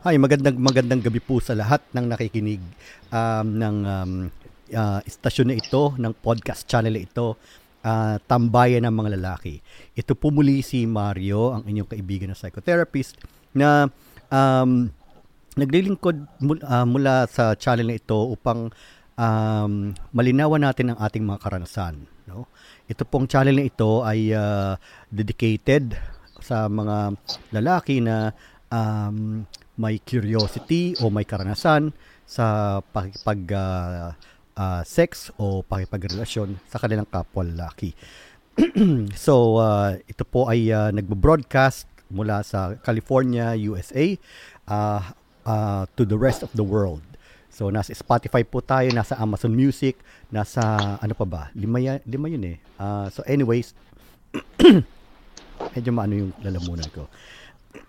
Hi, magandang magandang gabi po sa lahat ng nakikinig um, ng um, uh, istasyon na ito, ng podcast channel na ito, uh, Tambayan ng mga lalaki. Ito po muli si Mario, ang inyong kaibigan na psychotherapist na um, naglilingkod mula, uh, mula sa channel na ito upang um, malinawan natin ang ating mga karanasan. No? Ito pong channel na ito ay uh, dedicated sa mga lalaki na um, may curiosity o may karanasan sa pakipag uh, uh, sex o pakipagrelasyon sa kanilang kapwa lalaki. so uh, ito po ay uh, nagbo-broadcast mula sa California, USA uh, uh, to the rest of the world. So nasa Spotify po tayo, nasa Amazon Music, nasa ano pa ba? Lima, ya, lima yun eh. Uh, so anyways, medyo maano yung lalamunan ko.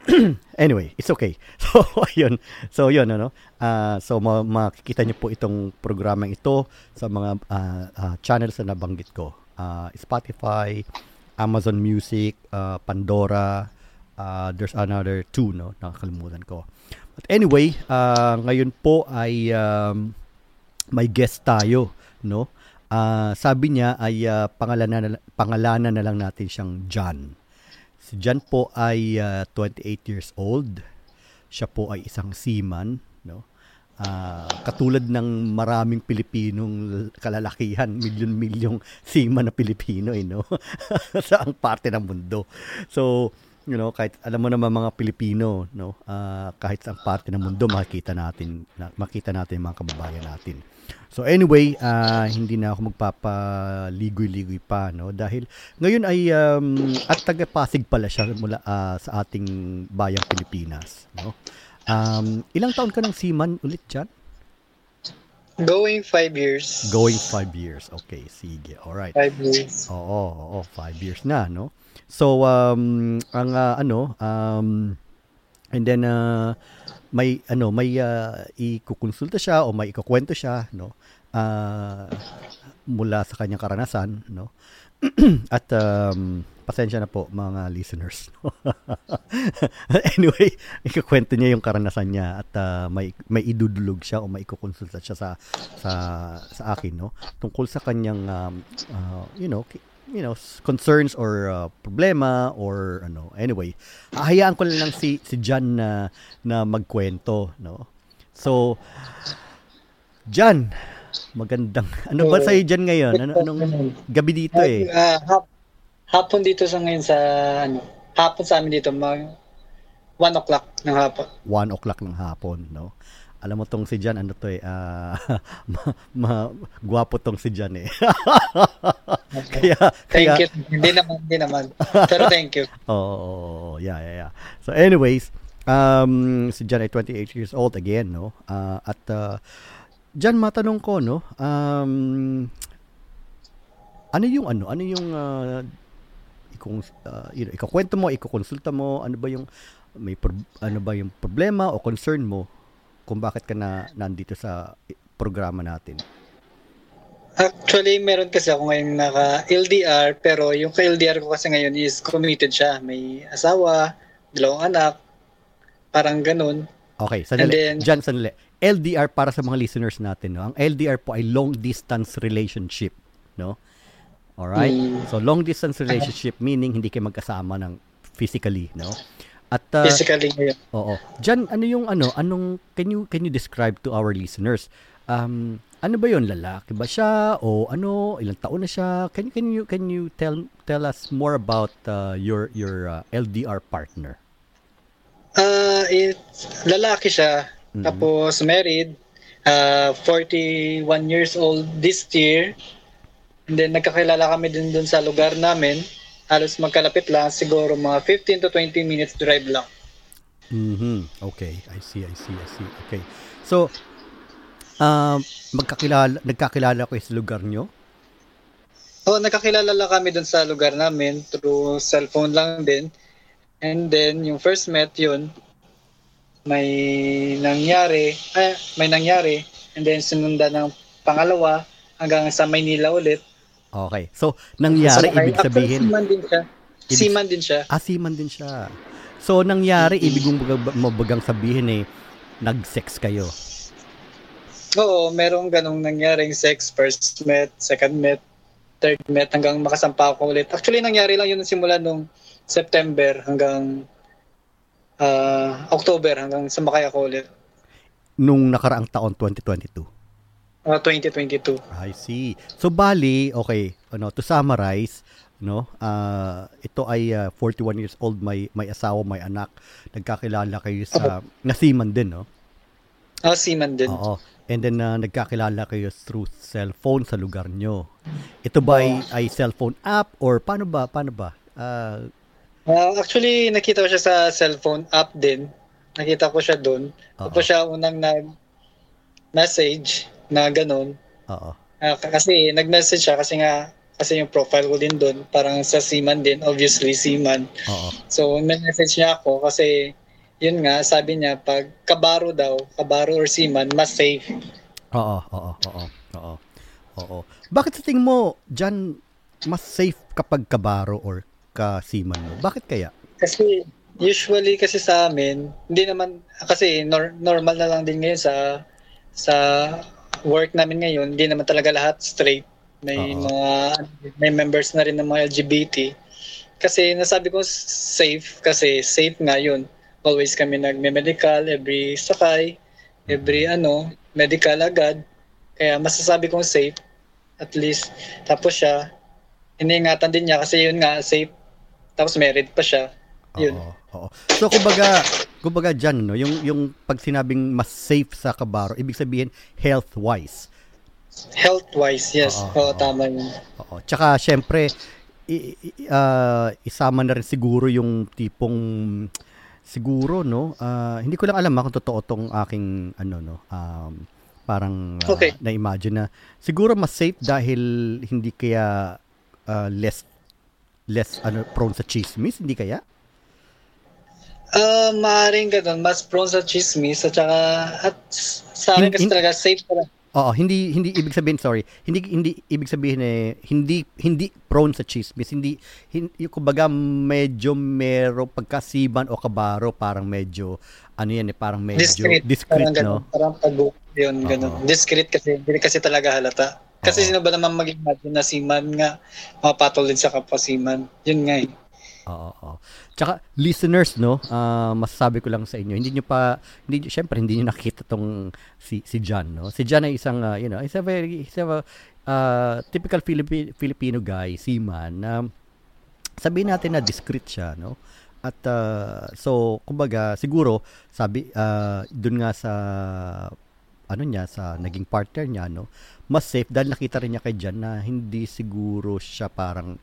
anyway, it's okay. So, ayun. So, yun, ano. Uh, so, ma- makikita niyo po itong programang ito sa mga uh, uh, channels na nabanggit ko. Uh, Spotify, Amazon Music, uh, Pandora, uh, there's another two, no? Nakakalimutan ko. But anyway, uh, ngayon po ay um, may guest tayo, no? Uh, sabi niya ay uh, pangalanan, pangalanan na lang natin siyang John. Si John po ay uh, 28 years old. Siya po ay isang seaman, no? Uh, katulad ng maraming Pilipinong kalalakihan, milyon-milyong seaman na Pilipino, eh, no? sa ang parte ng mundo. So, you know, kahit alam mo naman mga Pilipino, no, uh, kahit sa parte ng mundo makikita natin, na, makita natin mga kababayan natin. So anyway, uh, hindi na ako magpapaligoy-ligoy pa no dahil ngayon ay um, at taga Pasig pala siya mula uh, sa ating bayang Pilipinas, no. Um, ilang taon ka ng seaman ulit diyan? Going five years. Going five years. Okay, sige. All right. Five years. Oo, oo, five years na, no? So, um, ang uh, ano, um, and then, uh, may ano may uh, ikukonsulta siya o may ikukwento siya no uh, mula sa kanyang karanasan no. At um, pasensya na po mga listeners anyway ikukwento niya yung karanasan niya at uh, may may idudulog siya o may ikukonsulta siya sa sa sa akin no tungkol sa kanyang um, uh, you know you know concerns or uh, problema or ano anyway hahayaan ko lang si si John na na magkwento no? So John magandang ano ba sa John ngayon? Ano anong gabi dito eh? Uh, hap, hapon dito sa ngayon sa ano hapon sa amin dito mag 1 o'clock ng hapon. 1 o'clock ng hapon no alam mo tong si Jan, ano to eh, uh, ma, ma, gwapo tong si Jan eh. kaya, thank kaya, you. Hindi naman, hindi naman. Pero thank you. Oo, oh, oh, yeah, yeah, yeah. So anyways, um, si Jan ay 28 years old again, no? Uh, at uh, Jan, matanong ko, no? Um, ano yung ano? Ano yung uh, ikong uh, ikakwento mo, ikukonsulta mo, ano ba yung may pro- ano ba yung problema o concern mo kung bakit ka na nandito sa programa natin? Actually, meron kasi ako ngayon naka LDR pero yung ka LDR ko kasi ngayon is committed siya. May asawa, dalawang anak, parang ganun. Okay, sandali. then, Diyan, sandali. LDR para sa mga listeners natin, no? Ang LDR po ay long distance relationship, no? Alright? Mm. So, long distance relationship meaning hindi kayo magkasama ng physically, no? At uh, physically ngayon. Oo. Diyan ano yung ano, anong can you can you describe to our listeners? Um ano ba 'yon lalaki ba siya o ano ilang taon na siya? Can you can you can you tell tell us more about uh, your your uh, LDR partner? Uh it's lalaki siya. Mm-hmm. Tapos married, uh 41 years old this year. And then nagkakilala kami din doon sa lugar namin halos magkalapit lang, siguro mga 15 to 20 minutes drive lang. Mhm. Okay, I see, I see, I see. Okay. So, uh, magkakilala, nagkakilala ko sa lugar nyo? Oo, oh, nagkakilala lang kami dun sa lugar namin through cellphone lang din. And then, yung first met yun, may nangyari, eh, may nangyari, and then sinundan ng pangalawa hanggang sa Maynila ulit. Okay. So, nangyari, so, ibig sabihin... Seaman din siya. Ibig, seaman din siya. Ah, seaman din siya. So, nangyari, ibig mong mabagang sabihin eh, nag-sex kayo. Oo, merong ganong nangyaring sex. First met, second met, third met, hanggang makasampa ako ulit. Actually, nangyari lang yun simula nung September hanggang uh, October, hanggang sumakay ako ulit. Nung nakaraang taon, 2022? Uh, 2022. I see. So, bali, okay, ano, to summarize, no uh, ito ay uh, 41 years old may may asawa may anak nagkakilala kayo sa uh, na seaman din no Ah, uh, seaman din. Oo. And then uh, nagkakilala kayo through cellphone sa lugar nyo. Ito ba ay, ay cellphone app or paano ba? Paano ba? Uh, uh, actually, nakita ko siya sa cellphone app din. Nakita ko siya doon. Tapos siya unang nag-message na ganun. Oo. Uh, kasi nag-message siya kasi nga kasi yung profile ko din doon parang sa Seaman din obviously Seaman Oo. so may message niya ako kasi yun nga, sabi niya, pag kabaro daw, kabaro or seaman, mas safe. Oo, oo, oo, oo. Oo. Bakit sa tingin mo, dyan, mas safe kapag kabaro or ka-seaman mo? Bakit kaya? Kasi, usually kasi sa amin, hindi naman, kasi nor- normal na lang din ngayon sa sa work namin ngayon, hindi naman talaga lahat straight. May Uh-oh. mga, may members na rin ng mga LGBT. Kasi nasabi ko safe, kasi safe nga yun always kami nagme-medical every sakay, every ano, medical agad. Kaya masasabi kong safe at least. Tapos siya, iniingatan din niya kasi yun nga safe. Tapos married pa siya. Yun. Oo, oo. So kumbaga, kumbaga diyan no, yung yung pag sinabing mas safe sa Kabaro, ibig sabihin health-wise. Health-wise, yes. Oo, oo, tama yun. Oo. Tsaka syempre i, uh, isama na rin siguro yung tipong siguro no uh, hindi ko lang alam kung totoo tong aking ano no um, parang uh, okay. na-imagine na siguro mas safe dahil hindi kaya uh, less less ano prone sa chismis hindi kaya Uh, maaaring ganun, mas prone sa chismis at saka at sa akin kasi talaga safe talaga Oo, hindi hindi ibig sabihin sorry. Hindi hindi ibig sabihin eh hindi hindi prone sa chismis. Hindi, hindi kumbaga medyo mero pagkasiban o kabaro parang medyo ano yan eh parang medyo discreet, discreet parang no. Ganun, parang pag yun ganun. Uh-huh. Discreet kasi hindi kasi talaga halata. Kasi uh-huh. sino ba naman mag-imagine na siman nga mapatol din sa kapwa siman. Yun nga eh. Oo, oo. Tsaka listeners no, uh, masasabi ko lang sa inyo, hindi niyo pa hindi syempre hindi niyo nakita tong si si John no. Si John ay isang uh, you know, is a very is a uh, typical Filipino Filipino guy, seaman na uh, sabihin natin na discreet siya no. At uh, so kumbaga siguro sabi uh, doon nga sa ano niya sa naging partner niya no mas safe dahil nakita rin niya kay John na hindi siguro siya parang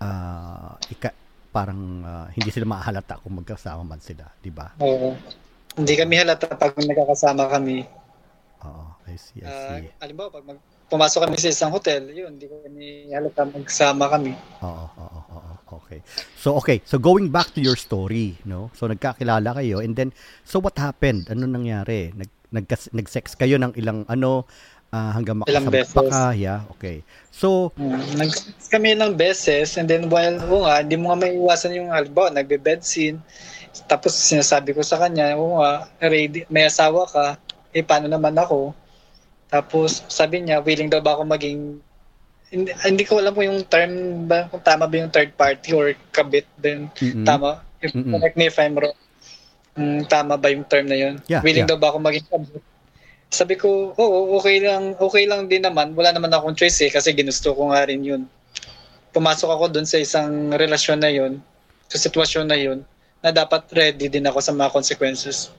uh, ika, parang uh, hindi sila mahalata kung magkasama man sila, di ba? Oo. Hindi kami halata pag nagkakasama kami. Oo, I see, I ah, see. Uh, alimbawa, pag mag, pumasok kami sa isang hotel, yun, hindi kami halata magsama kami. Oo, oo, oo, okay. So, okay, so going back to your story, no? So, nagkakilala kayo, and then, so what happened? Ano nangyari? Nag, nag, nag-sex kayo ng ilang ano, uh, hanggang makasampa ka, yeah, okay. So, hmm, nag kami ng beses and then while oo nga, hindi mo nga may iwasan yung halimbawa, nagbe-bed scene. Tapos sinasabi ko sa kanya, oo nga, ready, may asawa ka, eh paano naman ako? Tapos sabi niya, willing daw ba ako maging hindi, hindi ko alam kung yung term ba, kung tama ba yung third party or kabit din. Mm-hmm. Tama. If, mm-hmm. Correct me if I'm wrong. Mm, tama ba yung term na yun? Yeah, willing yeah. daw ba ako maging kabit? Sabi ko, oo, okay lang, okay lang din naman. Wala naman akong choice eh, kasi ginusto ko nga rin yun. Pumasok ako dun sa isang relasyon na yun, sa sitwasyon na yun, na dapat ready din ako sa mga consequences.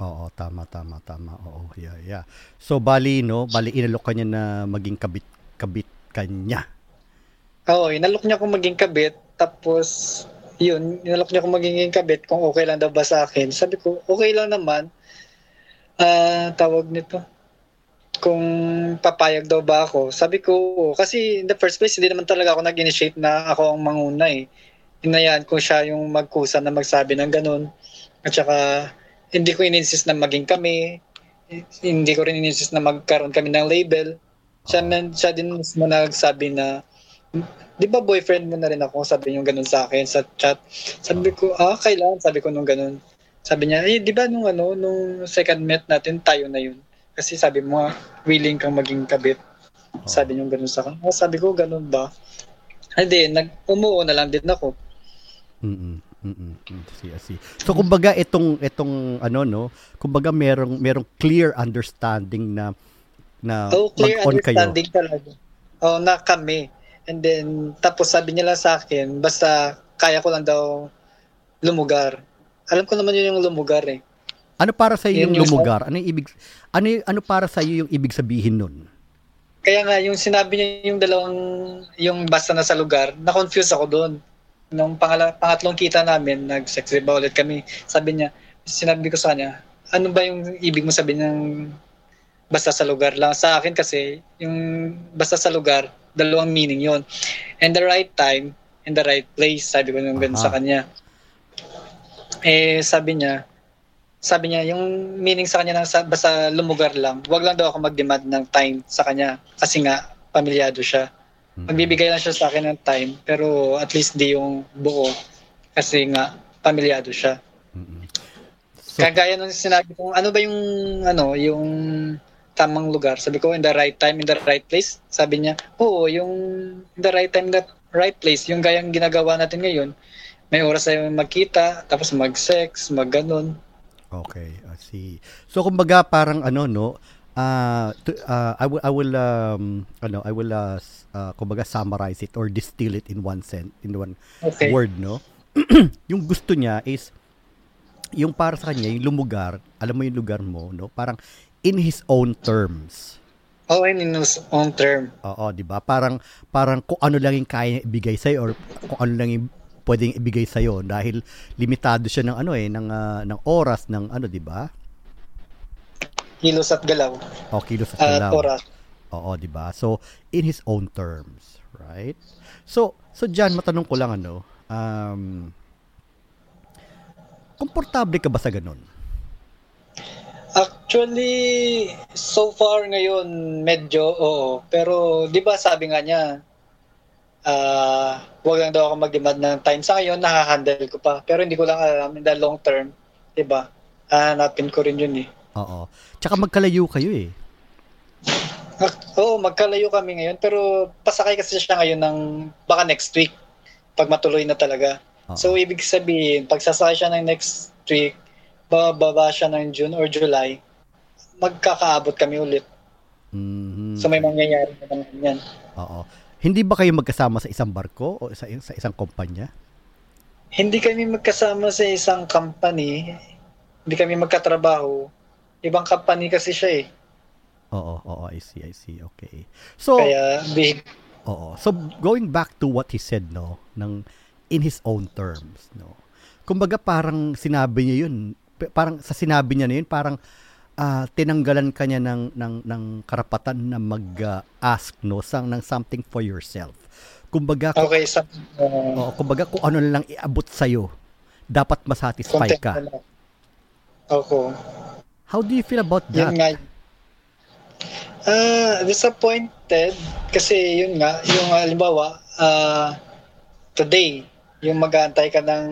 Oo, tama, tama, tama. Oo, yeah, yeah. So, bali, no? Bali, inalok ka niya na maging kabit, kabit kanya. Oo, inalok niya kung maging kabit. Tapos, yun, inalok niya kung maging kabit kung okay lang daw ba sa akin. Sabi ko, okay lang naman uh, tawag nito, kung papayag daw ba ako. Sabi ko, kasi in the first place, hindi naman talaga ako nag-initiate na ako ang manguna eh. Hinayaan ko siya yung magkusa na magsabi ng ganun. At saka, hindi ko in-insist na maging kami. Hindi ko rin in-insist na magkaroon kami ng label. Siya, na, siya din mismo nagsabi na di ba boyfriend mo na rin ako? Sabi niyo ganun sa akin sa chat. Sabi ko, ah, kailan? Sabi ko nung ganun. Sabi niya, eh, di ba nung ano, nung second met natin, tayo na yun. Kasi sabi mo, willing kang maging kabit. Sabi niyo ganun sa akin. Oh, sabi ko, ganun ba? Hindi, nag umuo na lang din ako. Mm. Mm. See, see. So kumbaga itong itong ano no, kumbaga merong merong clear understanding na na oh, clear mag-on understanding kayo. talaga. Oh, na kami. And then tapos sabi niya lang sa akin, basta kaya ko lang daw lumugar. Alam ko naman yun yung lumugar eh. Ano para sa iyo Yun yung yung- lumugar? Ano yung ibig ano ano para sa iyo yung ibig sabihin nun? Kaya nga, yung sinabi niya yung dalawang, yung basta na sa lugar, na-confuse ako doon. Nung pangala, pangatlong kita namin, nag-sex ba ulit kami. Sabi niya, sinabi ko sa kanya, ano ba yung ibig mo sabihin ng basta sa lugar lang? Sa akin kasi, yung basta sa lugar, dalawang meaning yon And the right time, and the right place, sabi ko nung ganun sa kanya. Eh, sabi niya, sabi niya, yung meaning sa kanya ng sa, basta lumugar lang, wag lang daw ako mag-demand ng time sa kanya kasi nga, pamilyado siya. Mm. Magbibigay lang siya sa akin ng time, pero at least di yung buo kasi nga, pamilyado siya. Mm-mm. So, Kagaya nung sinabi ko, ano ba yung, ano, yung tamang lugar? Sabi ko, in the right time, in the right place? Sabi niya, oo, yung in the right time, in the right place, yung gayang ginagawa natin ngayon, may oras tayo magkita, tapos mag-sex, mag-ganon. Okay, I see. So kumbaga parang ano no, uh, to, uh, I will I will um ano, I will uh, uh, kumbaga summarize it or distill it in one sent in one Okay. word no. yung gusto niya is yung para sa kanya yung lumugar, alam mo yung lugar mo no, parang in his own terms. Oh, and in his own term. Oo, 'di ba? Parang parang kung ano lang yung kaya ibigay sa or kung ano lang yung pwedeng ibigay sa dahil limitado siya ng ano eh ng ah, ng oras ng ano, 'di ba? Kilos at galaw. O kilos at At galaw. oras. Oo, 'di ba? So in his own terms, right? So so Jan, matanong ko lang ano, um komportable ka ba sa ganun? Actually, so far ngayon, medyo oo. Pero, di ba sabi nga niya, ah, wag lang daw ako mag-demand ng time. Sa ngayon, nakahandle ko pa. Pero hindi ko lang alam in the long term. Di ba? Hanapin ko rin yun eh. Oo. Tsaka magkalayo kayo eh. Oo, magkalayo kami ngayon. Pero pasakay kasi siya ngayon ng baka next week. Pag matuloy na talaga. Oo. So, ibig sabihin, pag sasakay siya ng next week, bababa siya ng June or July, magkakaabot kami ulit. Mhm. So, may mangyayari na naman yan. Oo. Hindi ba kayo magkasama sa isang barko o sa, sa isang kumpanya? Hindi kami magkasama sa isang company. Hindi kami magkatrabaho. Ibang company kasi siya eh. Oo, oo, I see, I see. Okay. So, Kaya, big. Oo. So going back to what he said no, ng in his own terms, no. Kumbaga parang sinabi niya 'yun, parang sa sinabi niya na 'yun, parang ah, tinanggalan ka niya ng ng ng karapatan na mag-ask no sang ng something for yourself. Kumbaga kung, Okay, sa uh, oo, kumbaga kung ano lang iabot sa dapat masatisfy ka. Ako. How do you feel about Yun that? nga. Ah, disappointed kasi yun nga, yung halimbawa, ah, today, yung mag-aantay ka ng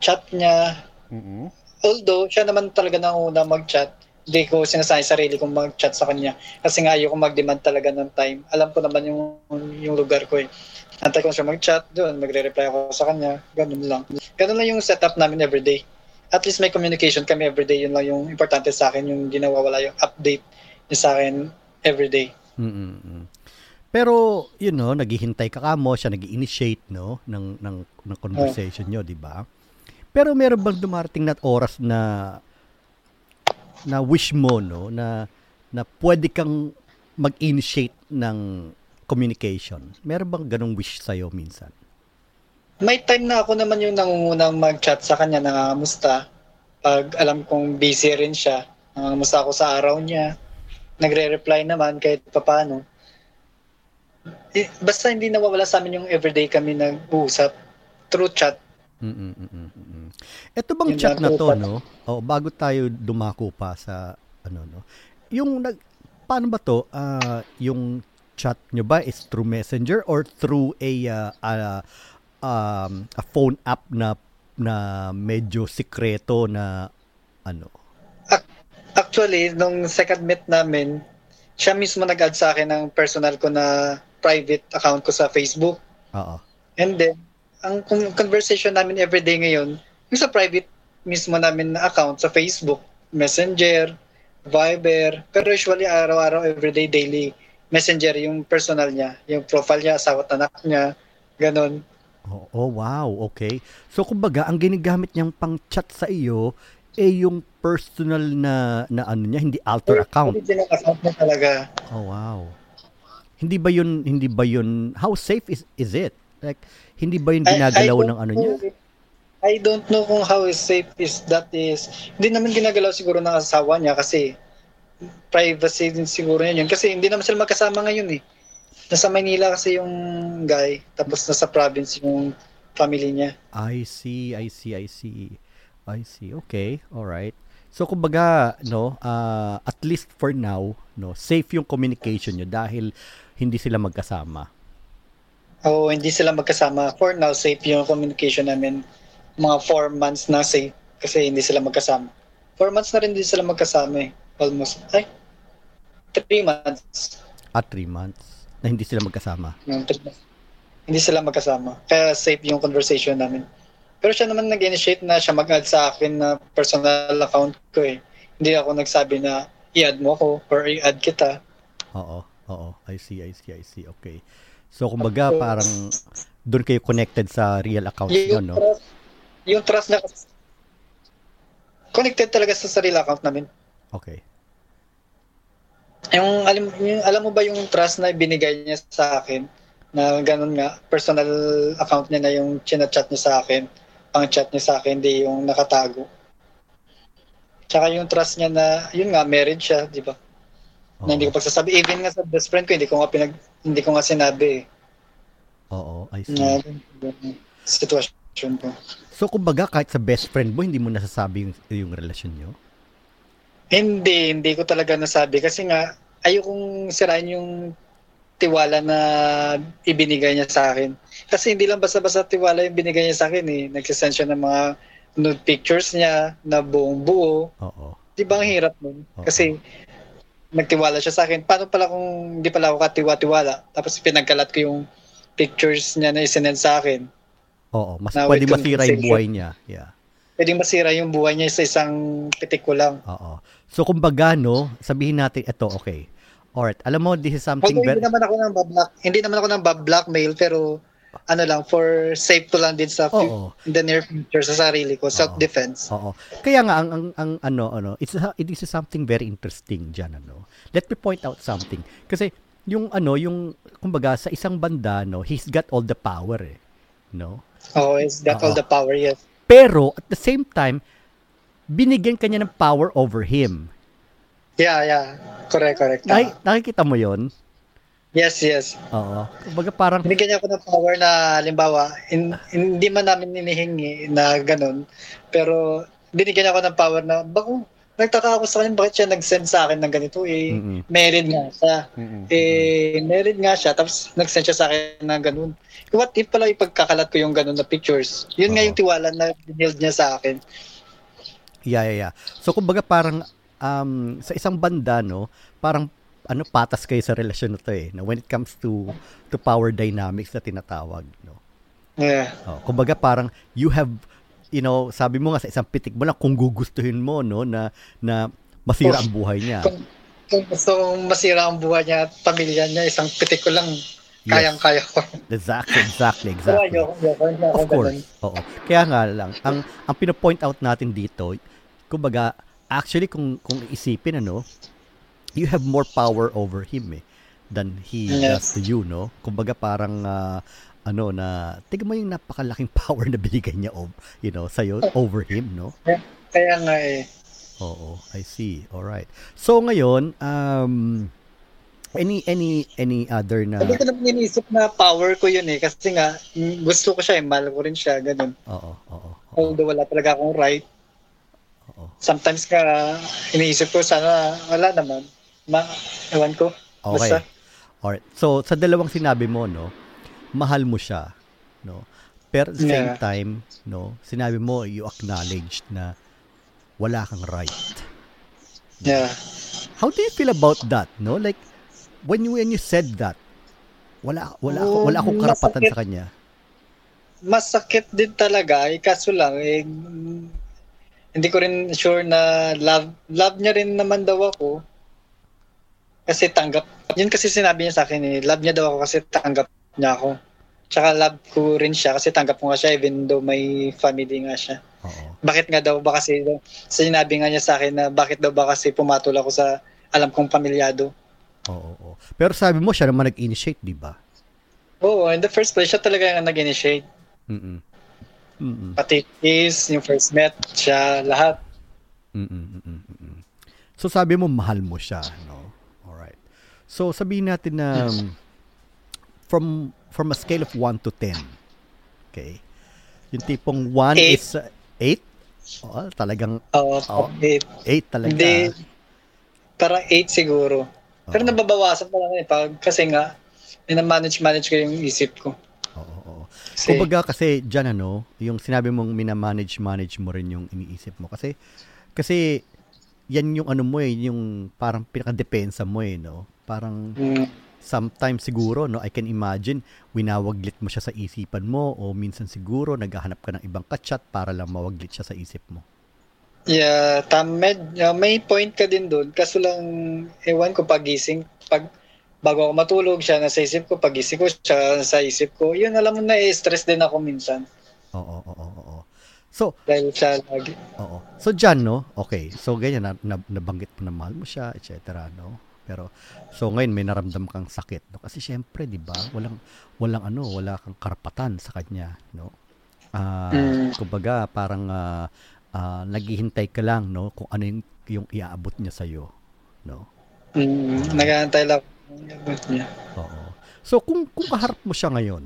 chat niya, Mhm. Although siya naman talaga na una mag-chat, hindi ko sinasabi sarili kong mag-chat sa kanya kasi nga ayoko mag-demand talaga ng time. Alam ko naman yung yung lugar ko eh. Antay ko siya mag-chat doon, magre-reply ako sa kanya, ganun lang. Ganun lang yung setup namin everyday. At least may communication kami everyday, yun lang yung importante sa akin, yung di nawawala yung update niya sa akin everyday. mm Pero, you know, naghihintay ka kamo, siya nag-initiate, no, ng, ng, ng conversation nyo, di ba? Pero meron bang dumarating na oras na na wish mo, no, na na pwede kang mag-initiate ng communication? Meron bang ganong wish sa'yo minsan? May time na ako naman yung nangungunang mag-chat sa kanya, nangangamusta. Pag alam kong busy rin siya, nangangamusta ako sa araw niya. Nagre-reply naman kahit papaano. Eh, basta hindi nawawala sa amin yung everyday kami nag-uusap through chat. Ito bang Yun chat na to, Pat. no? O, bago tayo dumako pa sa, ano, no? Yung, nag, paano ba to? Ah, yung chat nyo ba is through Messenger or through a uh, uh, um, a phone app na na medyo sikreto na ano? Actually, nung second meet namin, siya mismo nag-add sa akin ng personal ko na private account ko sa Facebook. Oo. And then, ang con- conversation namin everyday ngayon, yung sa private mismo namin na account sa Facebook, Messenger, Viber, pero usually araw-araw, everyday, daily, Messenger yung personal niya, yung profile niya, asawa at anak niya, ganun. Oh, oh, wow, okay. So kumbaga, ang ginagamit niyang pang-chat sa iyo eh yung personal na na ano niya, hindi alter account. Original account niya talaga. Oh, wow. Hindi ba yun hindi ba yun how safe is is it? Like hindi ba yun I- I ginagalaw don't ng ano niya? if- I don't know kung how safe is that is. Hindi naman ginagalaw siguro ng asawa niya kasi privacy din siguro niya yun. Kasi hindi naman sila magkasama ngayon eh. Nasa Manila kasi yung guy, tapos nasa province yung family niya. I see, I see, I see. I see. Okay, all right. So kumbaga, no, uh, at least for now, no, safe yung communication nyo dahil hindi sila magkasama. Oo, hindi sila magkasama. For now, safe yung communication namin. Mga four months na safe kasi hindi sila magkasama. Four months na rin din sila magkasama eh. Almost. Ay, three months. At three months na hindi sila magkasama. Yung. Hindi sila magkasama. Kaya safe yung conversation namin. Pero siya naman nag-initiate na siya mag-add sa akin na personal account ko eh. Hindi ako nagsabi na i-add mo ako or i-add kita. Oo, oo. I see, I see, I see. Okay. So kumbaga parang doon kayo connected sa real accounts nyo, Yung, no? trust, yung trust na connected talaga sa sarili account namin. Okay. Yung alam, yung, alam mo ba yung trust na binigay niya sa akin na ganun nga, personal account niya na yung chinachat niya sa akin, pang chat niya sa akin, hindi yung nakatago. Tsaka yung trust niya na, yun nga, married siya, di ba? Na hindi ko pagsasabi. Even nga sa best friend ko, hindi ko nga pinag, hindi ko nga sinabi eh, Oo, I see. na sitwasyon ko. So kumbaga kahit sa best friend mo, hindi mo nasasabi yung, yung relasyon nyo? Hindi, hindi ko talaga nasabi kasi nga ayokong sirain yung tiwala na ibinigay niya sa akin. Kasi hindi lang basta-basta tiwala yung binigay niya sa akin eh. Nagsisend siya ng mga nude pictures niya na buong buo. Oo. Di ba ang hirap nun? Oo. Kasi nagtiwala siya sa akin. Paano pala kung hindi pala ako katiwa-tiwala? Tapos pinagkalat ko yung pictures niya na isinend sa akin. Oo, mas Now, pwede masira yung buhay niya. Yeah. Pwedeng masira yung buhay niya sa isang pitik ko lang. Oo. So kumbaga no, sabihin natin ito, okay. Alright, alam mo this is something Although very hindi naman ako nang bablock, hindi naman ako nang blackmail pero ano lang for safe ko lang din sa Oo. in the near future sa sarili ko, self defense. Oo. Kaya nga ang ang, ang ano ano, it's a- it is something very interesting diyan ano. Let me point out something. Kasi yung ano, yung kumbaga sa isang banda no, he's got all the power eh. No? Oh, is that all Oo. the power yes. Pero at the same time, binigyan kanya ng power over him. Yeah, yeah. Correct, correct. Ay, Ah, nakikita mo 'yon? yes, yes. Oo. Kumbaga parang Binigyan niya ako ng power na halimbawa, in, hindi man namin inihingi na ganun, pero binigyan niya ako ng power na, bako, nagtaka ako sa kanya, bakit siya nag-send sa akin ng ganito? Eh, Mm-mm. married nga siya. Mm-mm. eh, married nga siya, tapos nag-send siya sa akin na ganun. What if pala ipagkakalat ko yung ganun na pictures? Yun nga Oo. yung tiwala na binild niya sa akin. Yeah, yeah, yeah. So kumbaga parang um, sa isang banda no, parang ano patas kayo sa relasyon na to eh, no, when it comes to to power dynamics na tinatawag, no. Yeah. Oh, kumbaga parang you have you know, sabi mo nga sa isang pitik mo lang kung gugustuhin mo no na na masira Oh. ang buhay niya. Kung, kung gusto kong masira ang buhay niya at pamilya niya, isang pitik ko lang, Yes. kayang-kaya ko. Exactly, exactly, exactly. ayoko, ayoko, ayoko, Of course. ganun. Oo. Kaya nga lang, ang ang pino-point out natin dito, kumbaga actually kung kung isipin ano, you have more power over him eh than he does Yes. to you, no? Kumbaga parang ah, ano na tingnan mo yung napakalaking power na binigay niya over, you know, sa over him, no? Kaya nga eh. Oo, I see. All right. So ngayon, um any any any other na Hindi ko naman iniisip na power ko yun eh. Kasi nga, mm, gusto ko siya eh. Mahal ko rin siya. Ganun. Oo, oo. oo, Although wala talaga akong right. oo. Sometimes ka iniisip ko sana wala naman. Ma, ewan ko. Okay. Basta, Alright. So, sa dalawang sinabi mo, no, mahal mo siya, no? Pero at the same Yeah. time, no, sinabi mo, you acknowledged na wala kang right. Yeah. How do you feel about that, no? Like, when you, when you said that, wala, wala, ako, wala akong karapatan masakit. sa kanya. Masakit din talaga, eh, kaso lang, eh, hindi ko rin sure na love, love niya rin naman daw ako. Kasi tanggap, yun kasi sinabi niya sa akin eh, love niya daw ako kasi tanggap niya ako. Tsaka love ko rin siya kasi tanggap ko nga siya even though may family nga siya. Oo. Bakit nga daw ba kasi, sinabi nga niya sa akin na bakit daw ba kasi pumatol ako sa alam kong pamilyado. Oo, oo. Pero sabi mo, siya naman nag-initiate, di ba? Oo, in the first place, siya talaga yung nag-initiate. Mm-mm. Mm-mm. Pati kiss, yung first met, siya, lahat. Mm-mm, mm-mm. So sabi mo mahal mo siya, no? Alright. So sabihin natin na um, from from a scale of 1 to 10. Okay? Yung tipong 1 Eight. is 8? oh, talagang Oo, Oo. eight. 8 talaga. Hindi, parang 8 siguro. Pero Oo. nababawasan pa lang eh, pag, kasi nga, minamanage-manage ko yung isip ko. Oo, oo. Kasi, Kumbaga kasi diyan ano, yung sinabi mong minamanage manage mo rin yung iniisip mo kasi kasi yan yung ano mo eh, yung parang pinaka-depensa mo eh, no? Parang mm, sometimes siguro no I can imagine winawaglit mo siya sa isipan mo o minsan siguro naghahanap ka ng ibang kachat para lang mawaglit siya sa isip mo. yeah, tam, med, yeah, may point ka din doon. Kaso lang, ewan ko pagising, pag, bago ako matulog siya, nasa isip ko, pagising ko siya, sa isip ko, yun, alam mo na, eh, stress din ako minsan. Oo, oo, oo, oo. So, Dahil siya lagi. oo. So diyan no, okay. So ganyan na, na nabanggit mo na mahal mo siya, etc. no. Pero so ngayon may naramdam kang sakit no kasi syempre 'di ba? Walang walang ano, wala kang karapatan sa kanya, no. Ah, Mm. kumbaga parang ah, ah, naghihintay ka lang no kung ano yung yung iaabot niya sa no. Mm, nag-aantay lang. Abot niya. Oo. So kung kung kaharap mo siya ngayon,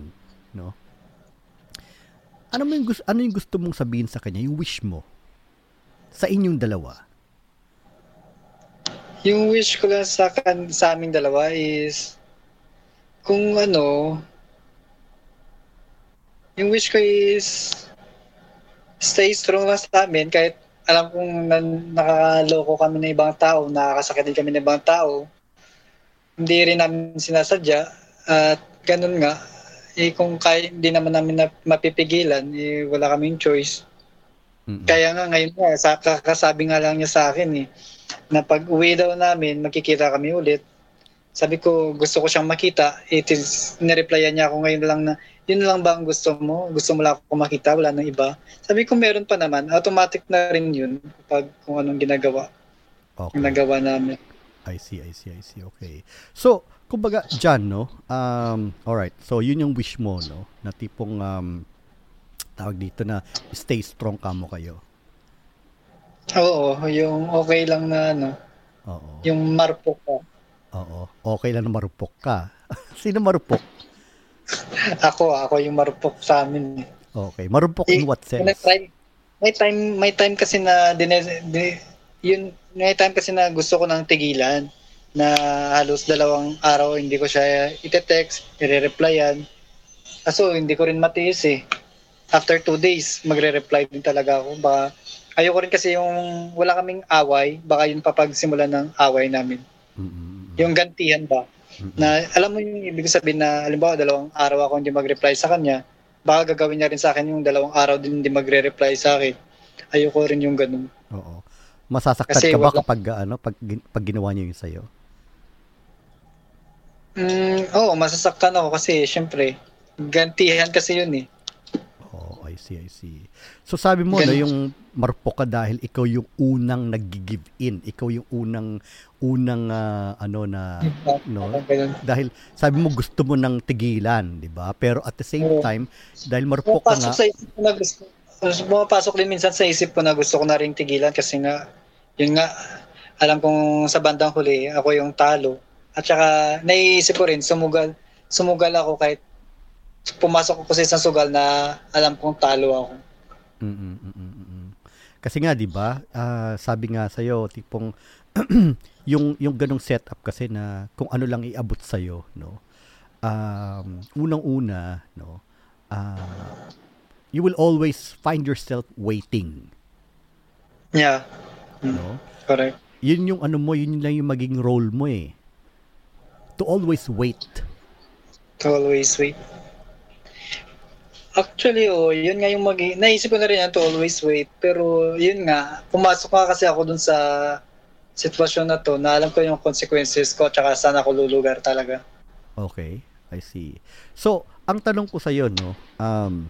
no? Ano mo yung gusto, ano yung gusto mong sabihin sa kanya, yung wish mo sa inyong dalawa? Yung wish ko lang sa, kan, sa aming dalawa is kung ano yung wish ko is stay strong lang sa amin kahit alam kong na, nakakaloko kami ng ibang tao, nakakasakit din kami ng ibang tao. Hindi rin namin sinasadya at ganun nga eh kung kaya, hindi naman namin na, mapipigilan, eh, wala kaming choice. Mm-mm. Kaya nga ngayon nga, sa, kakasabi nga lang niya sa akin eh, na pag uwi daw namin, magkikita kami ulit. Sabi ko, gusto ko siyang makita. It is, nireplyan niya ako ngayon lang na, yun lang ba ang gusto mo? Gusto mo lang ako makita, wala nang iba? Sabi ko, meron pa naman. Automatic na rin yun pag kung anong ginagawa, Okay. ginagawa namin. I see, I see, I see. Okay. So, kumbaga, dyan, no? Um, alright. So, yun yung wish mo, no? Na tipong, um, tawag dito na stay strong ka mo kayo. Oo, yung okay lang na ano, Oo. yung marpok ka. Oo. Okay lang na marupok ka. Sino marupok? Ako, ako yung marupok sa amin. eh. Okay. Marupok in what May sense? time, may time, may time kasi na dine, di- yun, may time kasi na gusto ko nang tigilan na halos dalawang araw hindi ko siya ite-text, i-replyan. Kaso hindi ko rin matiis eh. After two days, magre-reply din talaga ako. Baka, ayoko rin kasi yung wala kaming away, baka yun papagsimulan ng away namin. Mm-mm. Yung gantihan ba? Mm-mm. Na alam mo yung ibig sabihin na halimbawa dalawang araw ako hindi mag-reply sa kanya, baka gagawin niya rin sa akin yung dalawang araw din hindi magre-reply sa akin. Ayoko rin yung ganun. Oo. Masasaktan Kasi ka ba wala- kapag ano pag pag ginawa niya yun sa'yo? Mm, oo, masasaktan ako kasi syempre, gantihan kasi yun eh. I see, I see. So sabi mo no, Ganun. yung marupok ka dahil ikaw yung unang nag-give in. Ikaw yung unang unang ah, ano na no dahil sabi mo gusto mo nang tigilan, 'di ba? Pero at the same time, dahil marupok ka nga, sa isip ko na gusto, pumapasok din minsan sa isip ko na gusto ko na rin tigilan kasi nga, yun nga, alam kong sa bandang huli, ako yung talo. At saka, naiisip ko rin, sumugal, sumugal ako kahit pumasok ako sa isang sugal na alam kong talo ako. Mm, mm, mm, mm, mm. Kasi nga 'di ba? ah, sabi nga sa iyo tipong yung yung ganong setup kasi na kung ano lang iabot sa iyo, no. Um, unang-una, no. ah, you will always find yourself waiting, Yeah. no. Correct. Yun yung ano mo, yun lang yung maging role mo eh. To always wait. To always wait. Actually, oh, yun nga yung mag Naisip ko na rin yan to always wait. Pero yun nga, pumasok nga kasi ako dun sa sitwasyon na to na alam ko yung consequences ko tsaka saan ako lulugar talaga. Okay, I see. So, ang tanong ko sa iyo, no, um,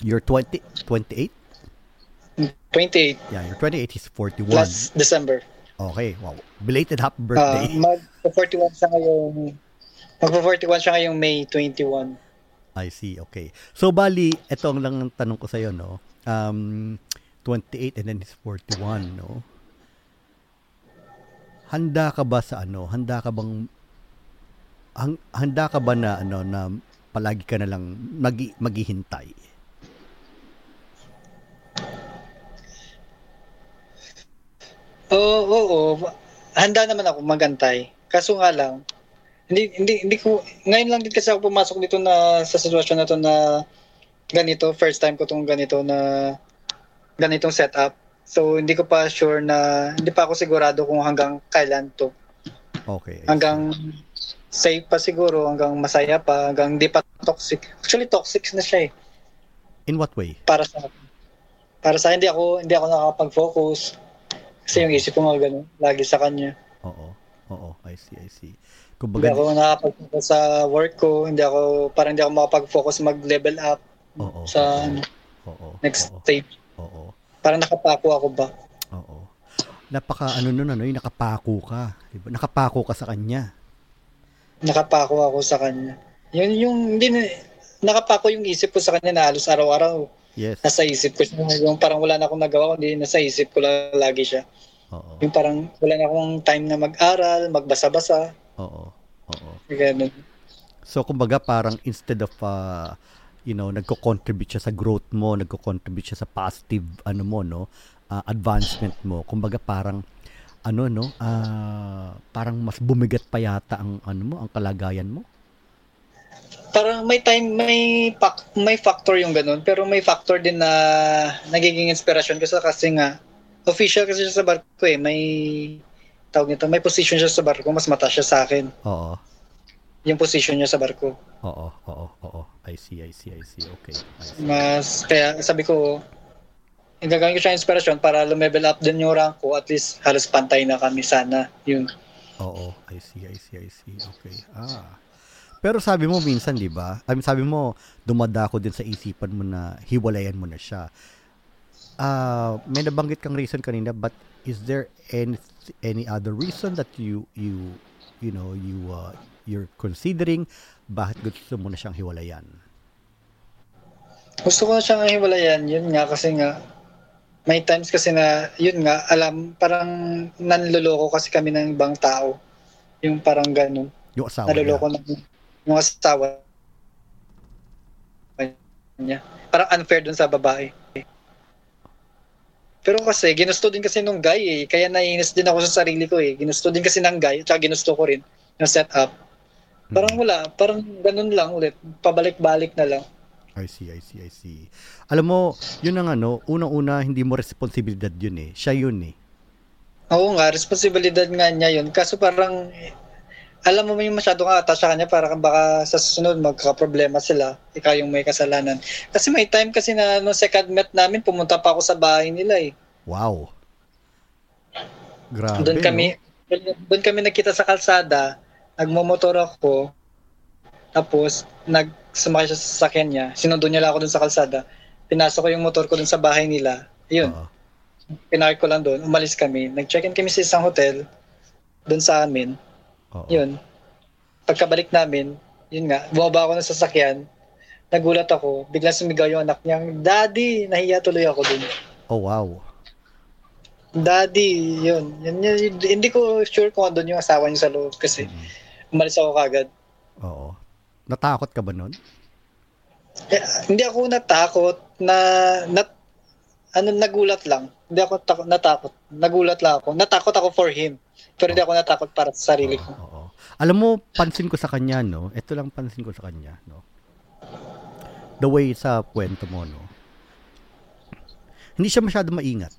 you're 20, 28? 28 Yeah, you're 28 is 41. plus December. Okay, wow. Belated happy Uh, birthday. mag-41 siya ngayong mag-41 siya ngayong May 21. I see, okay. So, bali, ito ang lang ang tanong ko sa iyo, no. Um, 28 and then is 41, no. Handa ka ba sa ano? Handa ka bang hang- handa ka ba na ano na palagi ka na lang magi, maghihintay? Oo, oo, oo. Handa naman ako magantay. Kaso nga lang, hindi hindi hindi ko ngayon lang din kasi ako pumasok dito na sa sitwasyon na to na ganito, first time ko tong ganito na ganitong setup. So hindi ko pa sure na hindi pa ako sigurado kung hanggang kailan to. Okay. Hanggang safe pa siguro, hanggang masaya pa, hanggang hindi pa toxic. Actually toxic na siya eh In what way? para sa. Para sa hindi ako hindi ako nakakapag-focus. Kasi yung isip ko nga ganun, lagi sa kanya. Oo. Oo, I see, I see. Hindi Kumbaga, ako nakapag-focus sa work ko, hindi ako, parang hindi ako makapag-focus mag-level up oo. sa ano, Oo. next oo, stage. Oo. Parang nakapako ako ba? Oo. Napaka ano nun ano, yung nakapako ka, 'di ba? Nakapako ka sa kanya. Nakapako ako sa kanya. Yun yung, hindi na, nakapako yung isip ko sa kanya na halos araw-araw. Yes. Nasa isip ko siya. Yung parang wala na akong nagawa, kundi nasa isip ko lang lagi siya. Oo. Yung parang wala na akong time na mag-aral, magbasa-basa. Oo. Oo. Ganun. So kumbaga parang instead of uh, you know, nagko-contribute siya sa growth mo, nagko-contribute siya sa positive ano mo, no? uh, advancement mo. Kumbaga parang ano no, ah, parang mas bumigat pa yata ang ano mo, ang kalagayan mo. parang may time may fac- may factor yung ganun pero may factor din na nagiging inspirasyon kasi kasi nga official kasi siya sa barko eh may tawag nito may position siya sa barko mas mataas siya sa akin Oo. yung position niya sa barko Oo, oo, oo. I see, I see, I see. Okay. I see. mas kaya sabi ko gagawin ko siya inspirasyon para lumevel up din yung rank ko at least halos pantay na kami sana yun Oo, I see, I see, I see. Okay. Ah. Pero sabi mo minsan, 'di ba? I mean, sabi mo dumadako din sa isipan mo na hiwalayan mo na siya. Ah, may nabanggit kang reason kanina, but is there any any other reason that you you you know, you uh, you're considering bakit gusto mo na siyang hiwalayan? gusto ko na siyang hiwalayan yun nga kasi nga may times kasi na yun nga alam parang nanloloko kasi kami ng ibang tao yung parang ganun Yung asawa niya. naloloko ng yung asawa niya parang unfair dun sa babae pero kasi ginusto din kasi nung guy eh kaya naiinis din ako sa sarili ko eh ginusto din kasi ng guy at saka ginusto ko rin yung setup parang wala parang ganun lang ulit pabalik-balik na lang I see, I see, I see. Alam mo, yun ang ano, unang-una, hindi mo responsibilidad yun eh. Siya yun eh. Oo nga, responsibilidad nga niya yun. Kaso parang, alam mo yung masyado kang attached sa kanya para kang baka sa susunod magkakaproblema sila. Ikaw yung may kasalanan. Kasi may time kasi na no second met namin, pumunta pa ako sa bahay nila eh. Wow. Grabe, Doon kami, doon kami nagkita sa kalsada, nagmomotor ako, tapos nag sumakay siya sa sasakyan niya, sinundo niya lang ako doon sa kalsada, pinasok ko yung motor ko doon sa bahay nila, no? yun, Oo. pinark ko lang doon, umalis kami, nag-check-in kami sa isang hotel, doon sa amin, Oo. Yun. Pagkabalik namin, yun nga, bumaba ako ng sasakyan, nagulat ako, biglang sumigaw yung anak niya, Daddy! Nahiya tuloy ako dun. Oh, wow. Daddy, yun. yun, yun, hindi ko sure kung andun yung asawa niya sa loob kasi Mm. umalis ako kagad. Oo. Natakot ka ba nun? Eh, hindi ako natakot na, na ano, nagulat lang. Hindi ako takot, natakot. Nagulat lang ako. Natakot ako for him. Pero hindi ako natakot para sa sarili ko. Oo, oo. Alam mo, pansin ko sa kanya, no? Ito lang pansin ko sa kanya, no? The way sa kwento mo, no? Hindi siya masyado maingat.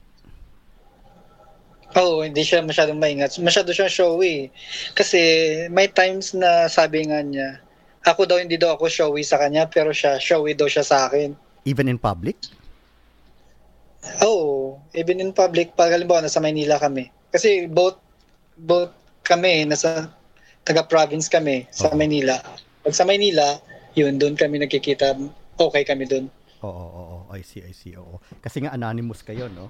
Oo, hindi siya masyadong maingat. Masyado siyang showy. Kasi may times na sabi nga niya, ako daw hindi daw ako showy sa kanya, pero siya, showy daw siya sa akin. Even in public? Oo, even in public, pag halimbawa nasa Maynila kami. Kasi both, both kami, nasa taga-province kami sa Oo. Maynila. Pag sa Maynila, yun, doon kami nagkikita, okay kami doon. Oo, oo, oo. I see, I see, oo. Kasi nga anonymous kayo, no?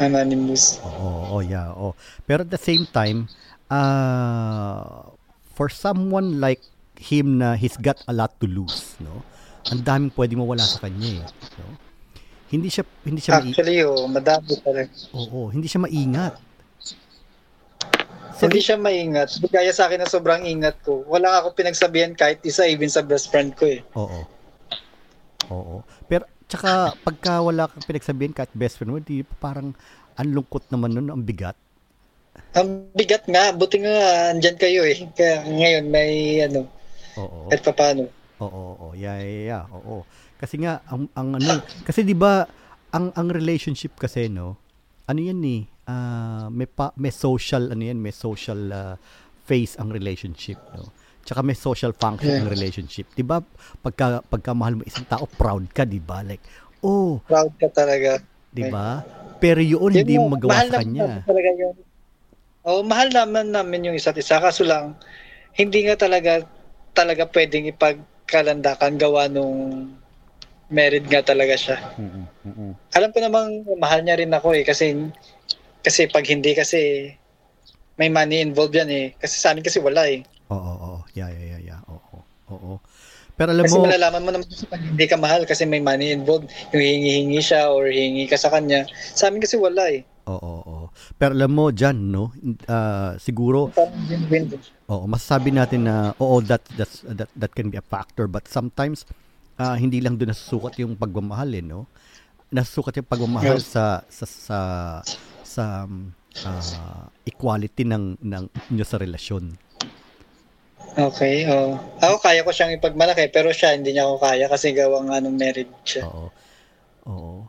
Anonymous. Oo, oo, yeah, oo. Pero at the same time, uh, for someone like him na he's got a lot to lose, no? Ang daming pwede mawala sa kanya, eh. No? Hindi siya hindi siya mai- Actually, oh, madami talaga. Oo, hindi siya maingat. Hindi siya maingat. Kaya sa akin na sobrang ingat ko. Wala ako pinagsabihan kahit isa, even sa best friend ko eh. Oo. Oo. Pero tsaka pagka wala kang pinagsabihin kahit best friend mo, di parang ang lungkot naman nun, ang bigat. Ang bigat nga, buti nga andyan kayo eh. Kaya ngayon may ano, Oo. kahit pa paano. Oo, oo, yeah, yeah, yeah, oo. Kasi nga ang ang ano, kasi 'di ba ang ang relationship kasi no, ano 'yan ni, ah may pa, may social ano 'yan, may social ah, phase ang relationship, no. Tsaka may social function ang Yeah. relationship. 'Di ba? Pagka pagka mahal mo isang tao, proud ka, 'di ba? Like, oh, Proud ka talaga. 'di ba? Pero yun hindi Yun mo magawa sa kanya. Talaga yung, oh, mahal naman namin yung isa't isa. Kaso lang, hindi nga talaga talaga pwedeng ipagkalandakan gawa nung married nga talaga siya. Mm-mm. Alam ko namang mahal niya rin ako eh kasi kasi pag hindi kasi may money involved yan eh. Kasi sa amin kasi wala eh. Oo, oo. Yeah, yeah, yeah, yeah. Oo. Oo. Pero alam Kasi mo, malalaman mo naman kasi pag hindi ka mahal kasi may money involved. Yung hingi-hingi siya or hingi ka sa kanya. Sa amin kasi wala eh. oo, oo. Pero alam mo diyan, no? ah, siguro. Oo, masasabi natin na oo that that's, that that can be a factor but sometimes ah, hindi lang doon nasusukat yung pagmamahal eh, no? Nasusukat yung pagmamahal Yes. sa sa sa sa ah, equality ng ng inyo sa relasyon. Okay, oh. Ako kaya ko siyang ipagmalaki pero siya hindi niya ako kaya kasi gawang anong married siya. Oo. Oo.